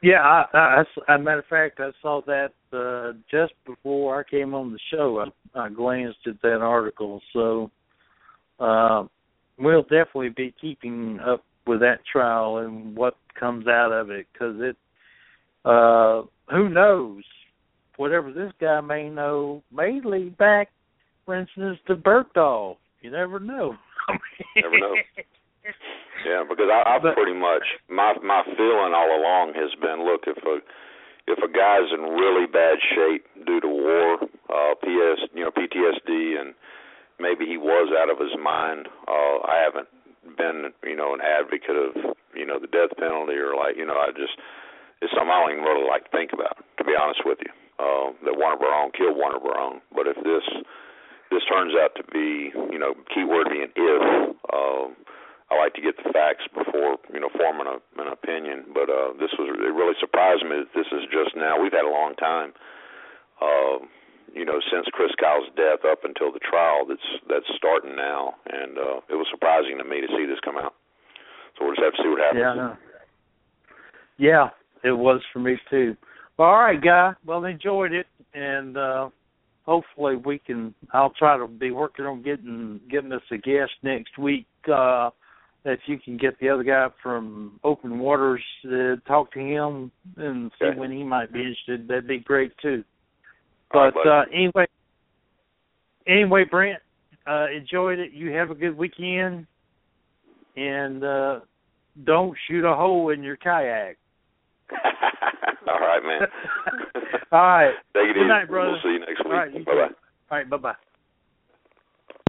Yeah, I, I, I, a matter of fact, I saw that uh, just before I came on the show. I, I glanced at that article, so uh, we'll definitely be keeping up with that trial and what comes out of it because it. Uh, who knows? Whatever this guy may know, may lead back for instance, the Bergdahl. You never know. never know. Yeah, because I, I've but, pretty much my my feeling all along has been, look, if a if a guy's in really bad shape due to war, uh, PS, you know, PTSD, and maybe he was out of his mind. Uh, I haven't been, you know, an advocate of, you know, the death penalty or like, you know, I just it's something I don't even really like to think about, to be honest with you. Uh, that one of our own killed one of our own. But if this this turns out to be, you know, keyword being if. Uh, I like to get the facts before, you know, forming a, an opinion. But uh, this was it really surprised me that this is just now. We've had a long time, uh, you know, since Chris Kyle's death up until the trial. That's that's starting now, and uh, it was surprising to me to see this come out. So we'll just have to see what happens. Yeah, yeah, it was for me too. Well, all right, guy. Well, enjoyed it, and uh, hopefully we can I'll try to be working on getting getting us a guest next week. Uh if you can get the other guy from Open Waters uh, talk to him and see okay. when he might be interested, that'd be great too. But right, uh anyway anyway, Brent, uh enjoyed it. You have a good weekend and uh don't shoot a hole in your kayak. All right, man. All right. Take it Good easy. night, brother. We'll see you next week. All right, bye bye. All right, bye bye.